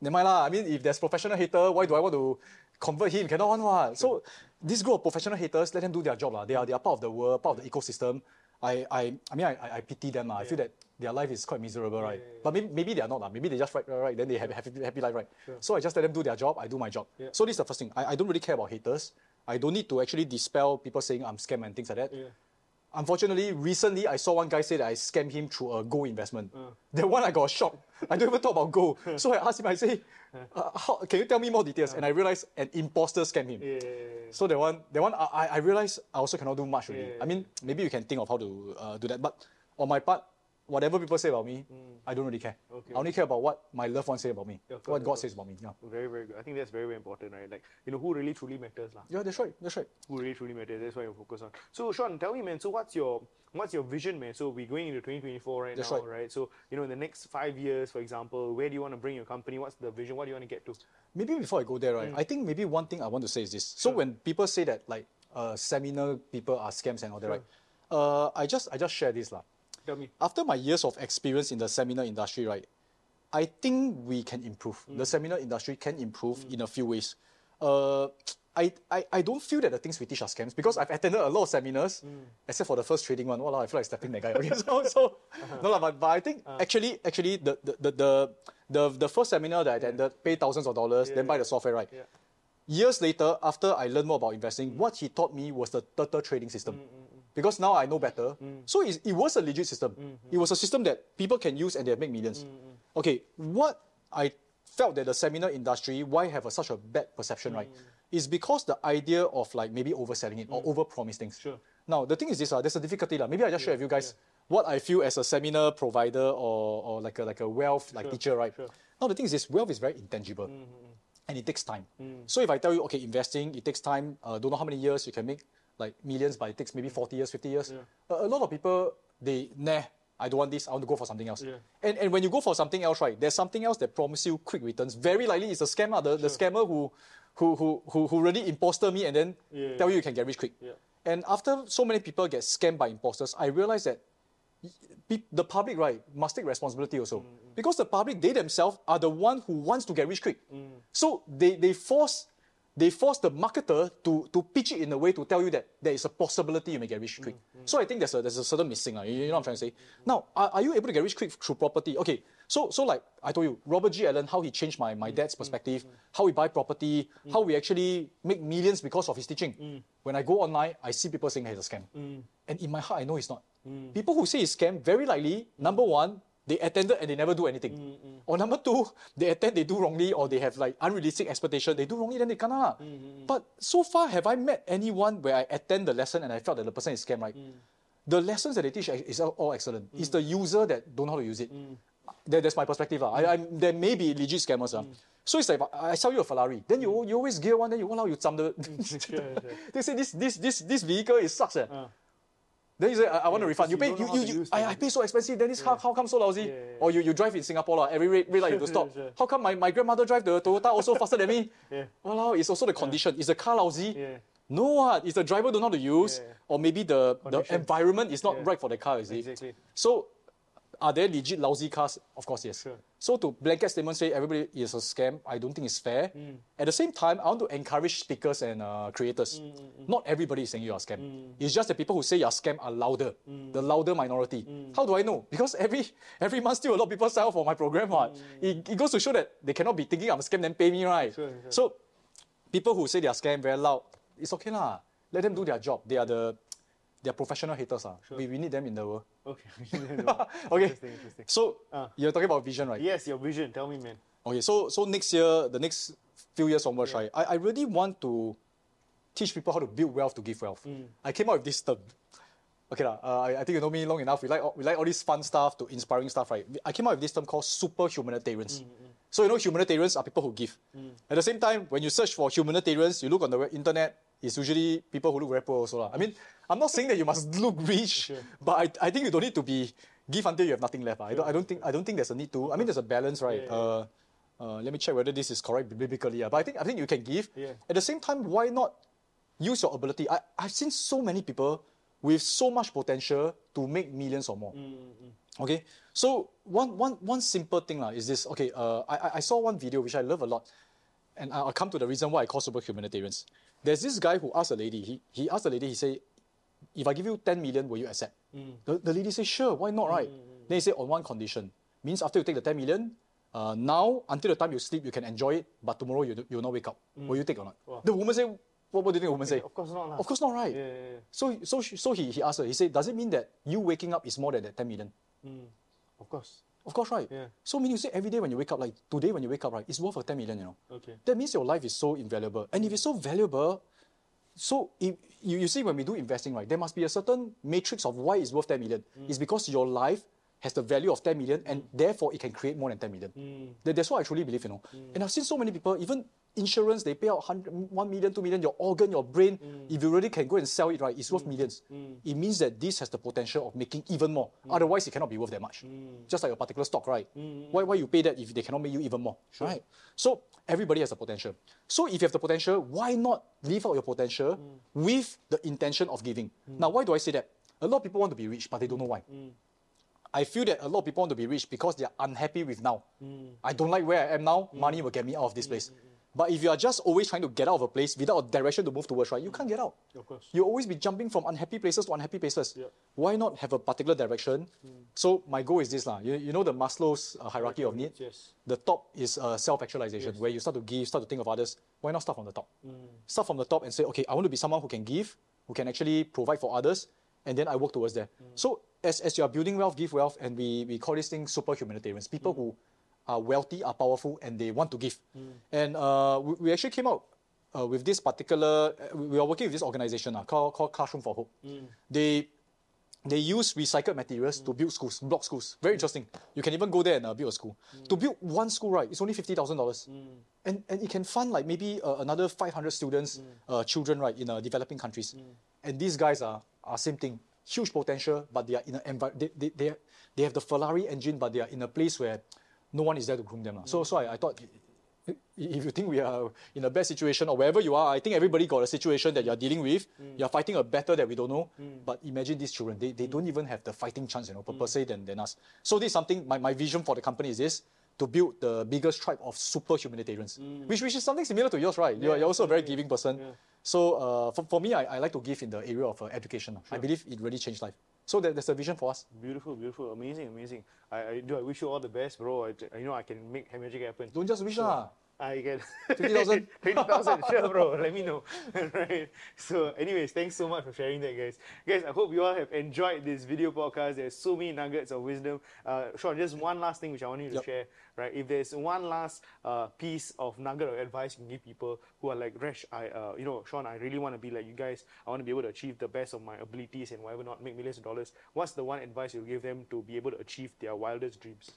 never mind lah. I mean, if there's professional hater, why do I want to convert him? Cannot one what. So this group of professional haters, let them do their job lah. They are, they are part of the world, part of the ecosystem. I, I, I mean, I, I- pity them. lah. I feel that their life is quite miserable, right? But maybe, maybe they are not. lah. Maybe they just write, write, write, then they have a happy, happy life, right? So I just let them do their job. I do my job. Yeah. So this is the first thing. I, I don't really care about haters. I don't need to actually dispel people saying I'm scam and things like that. Yeah. Unfortunately, recently I saw one guy say that I scammed him through a gold investment. Uh. That one I got shocked. I don't even talk about gold. so I asked him, I say, uh, how, can you tell me more details? And I realized an imposter scammed him. Yeah. So that one, that one, I, I- I realized I also cannot do much really. Yeah, I mean, maybe you can think of how to uh, do that. But on my part, whatever people say about me, I don't really care. Mm. Okay. I only care about what my loved ones say about me, what God says about me. Yeah. Very, very good. I think that's very, very important, right? Like, you know, who really truly matters, lah. yeah, that's right. That's right. Who really truly matters. That's what you focus on. So, Sean, tell me, man. So, what's your what's your vision, man? So, we're going into 2024 right That's now, right. right? So, you know, in the next five years, for example, where do you want to bring your company? What's the vision? What do you want to get to? Maybe before I go there, Mm. right, I think maybe one thing I want to say is this. So when people say that like uh, seminar people are scams and all that, right, uh, I just I just share this lah. Tell me. After my years of experience in the seminar industry, right, I think we can improve. Mm. The seminar industry can improve in a few ways. Uh, I, I, I don't feel that the things we teach are scams because I've attended a lot of seminars, Mm. except for the first trading one. Well, I feel like stepping that guy. Okay, so, so no, lah, but, but I think Uh. actually actually the, the, the, the, the, the first seminar that I attended, pay thousands of dollars, Yeah, then buy the software, right? Yeah. Years later, after I learned more about investing, what he taught me was the turtle trading system. Because now I know better. Mm. So it's, it was a legit system. Mm-hmm. It was a system that people can use and they make millions. Mm-hmm. Okay, what I felt that the seminar industry, why have a, such a bad perception, right? Mm. Is because the idea of like maybe overselling it or mm. overpromise things. Sure. Now, the thing is this, uh, there's a difficulty. lah. Maybe I just share with you guys what I feel as a seminar provider or, or like, a, like a wealth like Sure, teacher, right? sure. Now, the thing is this, wealth is very intangible mm-hmm. and it takes time. So if I tell you, okay, investing, it takes time. Uh, don't know how many years you can make like millions, but it takes maybe 40 years, 50 years. A, a lot of people, they, nah, I don't want this. I want to go for something else. Yeah. And, and when you go for something else, right, there's something else that promises you quick returns. Very likely it's a scammer, the, the scammer who, who, who, who, who really imposter me and then Yeah. tell you you can get rich quick. Yeah. And after so many people get scammed by imposters, I realized that the public, right, must take responsibility also. Mm, mm. Because the public, they themselves are the one who wants to get rich quick. Mm. So they, they force they force the marketer to, to pitch it in a way to tell you that there is a possibility you may get rich quick. Mm, mm. So I think there's a, there's a certain missing. lah. You, know what I'm trying to say? Now, are, are you able to get rich quick through property? Okay, so so like I told you, Robert G. Allen, how he changed my, my mm, dad's perspective, how we buy property, how we actually make millions because of his teaching. When I go online, I see people saying hey, it's a scam. And in my heart, I know it's not. People who say it's scam, very likely, number one, they attended and they never do anything. Mm, mm. Or number two, they attend, they do wrongly, or they have like unrealistic expectation, they do wrongly, then they kena. lah. Mm, but so far, have I met anyone where I attend the lesson and I felt that the person is scam, right? The lessons that they teach is all- excellent. It's the user that don't know how to use it. That, that's my perspective. lah. I, I, there may be legit scammers. ah. So it's like I sell you a Ferrari, then you you always gear one, then you wow, you jump the. they say this this this this vehicle is sucks. Eh. Uh. Then you say I, I want to refund. You pay you you you, I. I pay so expensive. Then this how, how come so lousy? Yeah, yeah, oh, yeah. Or you, you drive in Singapore lah. Every red, light you have to stop. How come my, my grandmother drive the Toyota also faster than me? Yeah. Well, it's also the condition. Is the car lousy? Yeah. No, what? It's the driver don't know how to use, Yeah. or maybe the, the environment is not Yeah. right for the car. Is it? Exactly. So Are there legit lousy cars? Of course, yes. Sure. So to blanket statement say everybody is a scam, I don't think it's fair. Mm. At the same time, I want to encourage speakers and uh, creators. Mm, Not everybody is saying you are a scam. It's just the people who say you are scam are louder, Mm. the louder minority. How do I know? Because every every month still a lot of people sign up for my program. What? It, it goes to show that they cannot be thinking I'm a scam then pay me, right? Mm. Sure, sure. So people who say they are scam very loud, it's okay lah. Let them do their job. They are the they are professional haters. Ah. We, we need them in the world. Okay. Okay. Interesting, interesting. So Ah. you're talking about vision, right? Yes, your vision. Tell me, man. Okay, so so next year, the next few years onwards, right? I, I really want to teach people how to build wealth to give wealth. I came up with this term. Okay, uh, I, I think you know me long enough. We like all- we like all this fun stuff to inspiring stuff, right? I came up with this term called super humanitarians. So you know humanitarians are people who give. At the same time, when you search for humanitarians, you look on the internet. It's usually people who look very poor also. lah. I mean, I'm not saying that you must look rich, but I, I think you don't need to be give until you have nothing left. I, don't, I don't think I don't think there's a need to. I mean, there's a balance, right? Yeah, yeah. Uh, uh, let me check whether this is correct biblically. yeah. But I think I think you can give. Yeah. At the same time, why not use your ability? I, I've seen so many people with so much potential to make millions or more. Okay, so one, one, one simple thing lah is this. Okay, uh, I, I- saw one video which I love a lot, and I- I'll come to the reason why I call super humanitarians. There's this guy who asked a lady. He, he asked the lady. He said, "If I give you 10 million, will you accept?" Mm. The, the lady said, "Sure, why not?" Right? Mm, mm, then he said, "On one condition. Means after you take the 10 million, uh, now until the time you sleep, you can enjoy it, but tomorrow you you will not wake up. Will you take or not?" The woman said, "What, what do you think the woman say?" Of course not. lah. Of course not, right? Yeah, yeah, yeah. So, so, so he, he asked her, he said, does it mean that you waking up is more than that 10 million? Of course. Of course, right? Yeah. So, meaning you say every day when you wake up, like today when you wake up, right, it's worth of 10 million, you know? Okay. That means your life is so invaluable. And if it's so valuable, so if, you, you see when we do investing, right, there must be a certain matrix of why it's worth 10 million. Mm. It's because your life has the value of 10 million and mm. therefore it can create more than 10 million. Mm. That- That's what I truly believe, you know. And I've seen so many people, even insurance, they pay out 100, 1 million, 2 million, your organ, your brain. Mm. If you really can go and sell it, right, it's worth mm. millions. Mm. It means that this has the potential of making even more. Otherwise, it cannot be worth that much. Just like a particular stock, right? Why, why you pay that if they cannot make you even more, right? So everybody has the potential. So if you have the potential, why not live out your potential with the intention of giving? Now, why do I say that? A lot of people want to be rich, but they don't know why. I feel that a lot of people want to be rich because they are unhappy with now. I don't like where I am now. Money will get me out of this place. But if you are just always trying to get out of a place without a direction to move towards, right, you can't get out. Of course. You'll always be jumping from unhappy places to unhappy places. Yeah. Why not have a particular direction? So my goal is this, lah. You, you know the Maslow's uh, hierarchy of needs. Yes. The top is uh, self-actualization, where you start to give, start to think of others. Why not start from the top? Start from the top and say, okay, I want to be someone who can give, who can actually provide for others, and then I work towards that. So as, as you are building wealth, give wealth, and we, we call this thing super humanitarians, people who are wealthy, are powerful, and they want to give. And uh, we, we actually came out uh, with this particular, uh, we are working with this organization uh, called, called Classroom for Hope. They they use recycled materials to build schools, block schools. Very interesting. You can even go there and uh, build a school. To build one school, right, it's only fifty thousand dollars, and and it can fund like maybe uh, another five hundred students, uh, children, right, in uh, developing countries. And these guys are are same thing, huge potential, but they are in an envi- they, they, they, they have the Ferrari engine, but they are in a place where no one is there to groom them. So so I, I thought if you think we are in a bad situation or wherever you are, I think everybody got a situation that you're dealing with. Mm. You're fighting a battle that we don't know. Mm. But imagine these children, they, they mm. don't even have the fighting chance, you know, per, per se than, than us. So this is something, my, my vision for the company is this, to build the biggest tribe of super humanitarians, which, which is something similar to yours, right? You're, you're also a very giving person. So uh, for, for me, I, I like to give in the area of uh, education. lah. I believe it really changed life. So that, that's a vision for us. Beautiful, beautiful, amazing, amazing. I, I do. I wish you all the best, bro. I, I know I can make magic happen. Don't just wish lah. I get 20,000. 20,000, sure, bro. Let me know. right. So, anyways, thanks so much for sharing that, guys. Guys, I hope you all have enjoyed this video podcast. There's so many nuggets of wisdom. Uh, Sean, just one last thing which I want you to Yep. share, right? If there's one last uh, piece of nugget of advice you can give people who are like, Resh, I, uh, you know, Sean, I really want to be like you guys. I want to be able to achieve the best of my abilities and whatever, not make millions of dollars. What's the one advice you'll give them to be able to achieve their wildest dreams?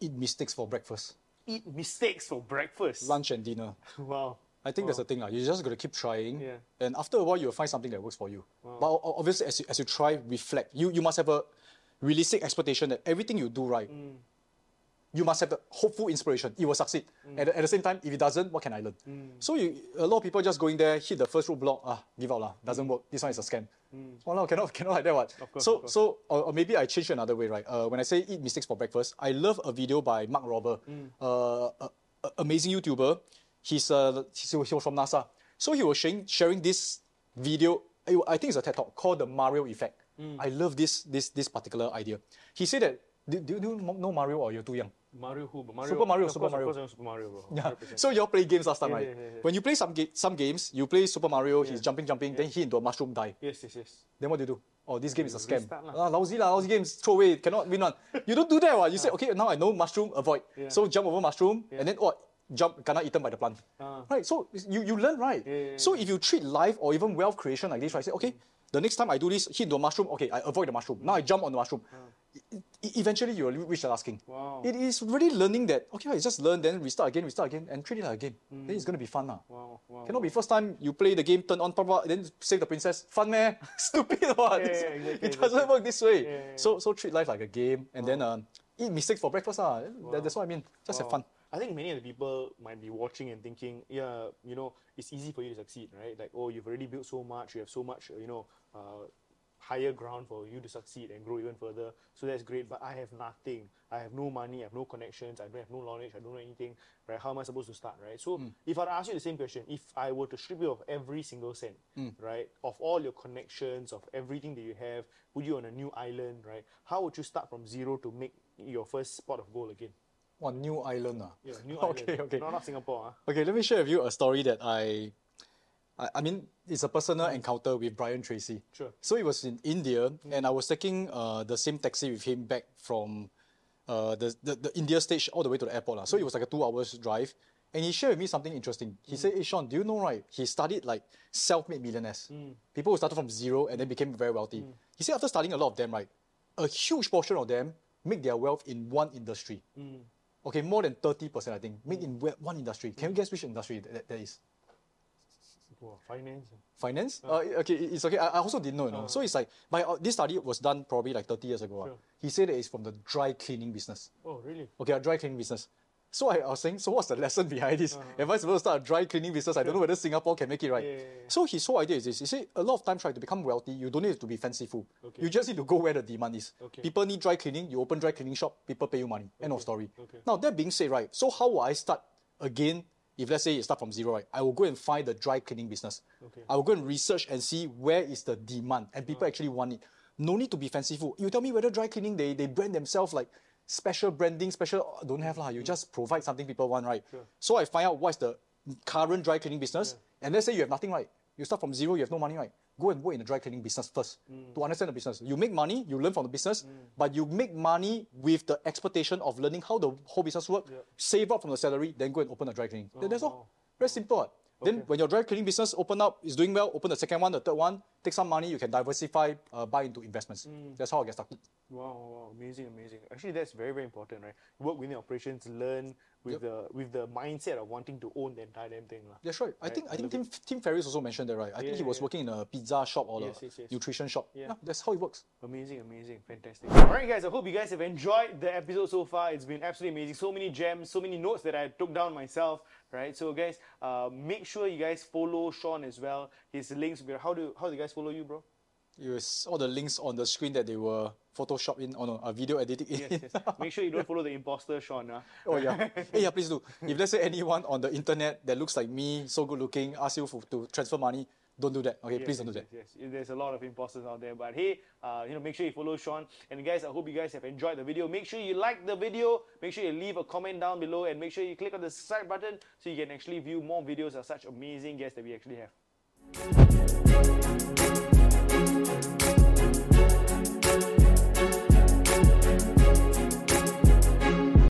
Eat mistakes for breakfast, Eat mistakes for breakfast. lunch and dinner. Wow. I think that's the thing. lah. You just got to keep trying. Yeah. And after a while, you'll find something that works for you. But obviously, as you, as you try, reflect. You, you must have a realistic expectation that everything you do right, mm. you must have the hopeful inspiration. It will succeed. Mm. At, the, at the same time, if it doesn't, what can I learn? Mm. So you, a lot of people just going there, hit the first roadblock, ah, give out lah, doesn't work. This one is a scam. Oh no, cannot, cannot like that what. course, so, of course. so or, or maybe I change it another way, right? Uh, when I say eat mistakes for breakfast, I love a video by Mark Rober, uh, a, a- amazing YouTuber. He's uh, he's, he was from NASA. So he was sharing, sharing this video. I think it's a TED talk called the Mario Effect. I love this this this particular idea. He said that do, do you know Mario or you're too young? Mario who? Mario, Super Mario, of Super course, Mario. Of course, Super Mario, bro. Yeah. 100%. So you all play games last time, Yeah, right? yeah, yeah. When you play some ga- some games, you play Super Mario, he's jumping, jumping, then he into a mushroom die. Yes, yes, yes. Then what do you do? Oh, this game is a scam. Ah, lousy lah, lousy games, throw away, cannot win one. You don't do that, what? You say, okay, now I know mushroom, avoid. So jump over mushroom, and then what? Jump, kena eaten by the plant. Ah. Right, so you, you learn, right? So if you treat life or even wealth creation like this, right, say, okay, the next time I do this, hit the mushroom, okay, I avoid the mushroom. Now I jump on the mushroom. Eventually you will reach the last king. Wow. It is really learning that, okay, it's just learn, then restart again, restart again, and treat it like a game. Then it's going to be fun. Wow, wow. Cannot be first time you play the game, turn on, pop, pop, then save the princess. Fun man, stupid what? Yeah, yeah, exactly, it doesn't work this way. Yeah, yeah. So so treat life like a game, and then um, eat mistakes for breakfast. Ah, That- that's what I mean. Just have fun. I think many of the people might be watching and thinking, yeah, you know, it's easy for you to succeed, right? Like, oh, you've already built so much, you have so much, uh, you know, uh, higher ground for you to succeed and grow even further. So that's great, but I have nothing. I have no money, I have no connections, I don't have no knowledge, I don't know anything, right? How am I supposed to start, right? So if I ask you the same question, if I were to strip you of every single cent, right, of all your connections, of everything that you have, put you on a new island, right? How would you start from zero to make your first spot of goal again? on new island. Ah. Yeah, new okay, okay. No, not Singapore. ah. Okay, let me share with you a story that I, I, I mean, it's a personal mm. encounter with Brian Tracy. Sure. So it was in India, and I was taking uh, the same taxi with him back from uh, the, the, the India stage all the way to the airport. lah. So it mm. was like a two hours drive. And he shared with me something interesting. He mm. said, Hey Sean, do you know right? He studied like self-made millionaires. People who started from zero and then became very wealthy. He said after studying a lot of them, right, a huge portion of them make their wealth in one industry. Okay, more than 30%, I think, made in one industry. Can you guess which industry that- that is? Wow, finance. Finance? Uh, okay, it's okay. I, I also didn't know, you know. So it's like, my, uh, this study was done probably like 30 years ago. ah. Sure. He said that it's from the dry cleaning business. Oh, really? Okay, a dry cleaning business. So I, I was saying, so what's the lesson behind this? Am I supposed to start a dry cleaning business? I don't know whether Singapore can make it right. Yeah, yeah, yeah. So his whole idea is this. He said a lot of times, right, to become wealthy, you don't need to be fanciful. Okay. You just need to go where the demand is. Okay. People need dry cleaning, you open dry cleaning shop, people pay you money. End of story. Okay. Now that being said, right, so how will I start again if let's say you start from zero, right? I will go and find the dry cleaning business. Okay. I will go and research and see where is the demand and people ah. actually want it. No need to be fanciful. You tell me whether dry cleaning they, they brand themselves like special branding, special don't have lah. You mm. just provide something people want, right? So I find out what's the current dry cleaning business, and let's say you have nothing, right? You start from zero, you have no money, right? Go and work in the dry cleaning business first mm. to understand the business. You make money, you learn from the business, mm. but you make money with the expectation of learning how the whole business work. Save up from the salary, then go and open a dry cleaning. Then that's all. Oh, very simple. what. Then when your dry cleaning business open up, is doing well, open the second one, the third one, take some money, you can diversify, uh, buy into investments. Mm. That's how I get started. Wow, wow, amazing, amazing. Actually, that's very, very important, right? Work within operations, learn with the with the mindset of wanting to own the entire damn thing, lah. That's right. I think I, think Tim, Tim Ferriss also mentioned that, right? I think he was yeah. working in a pizza shop or Yes, a yes, yes. nutrition shop. Yeah. that's how it works. Amazing, amazing, fantastic. All right, guys, I hope you guys have enjoyed the episode so far. It's been absolutely amazing. So many gems, so many notes that I took down myself, right? So, guys, uh, make sure you guys follow Sean as well. His links, will be- how do how do you guys follow you, bro? It was all the links on the screen that they were Photoshop in, or no, uh, video editing in. Yes, yes. Make sure you don't follow the imposter, Sean. ah. oh yeah. hey, yeah, please do. If let's say anyone on the internet that looks like me, so good looking, ask you for, to transfer money, don't do that. Okay, Yes, please don't do that. Yes, yes. There's a lot of imposters out there, but hey, uh, you know, make sure you follow Sean. And guys, I hope you guys have enjoyed the video. Make sure you like the video. Make sure you leave a comment down below, and make sure you click on the subscribe button so you can actually view more videos of such amazing guests that we actually have.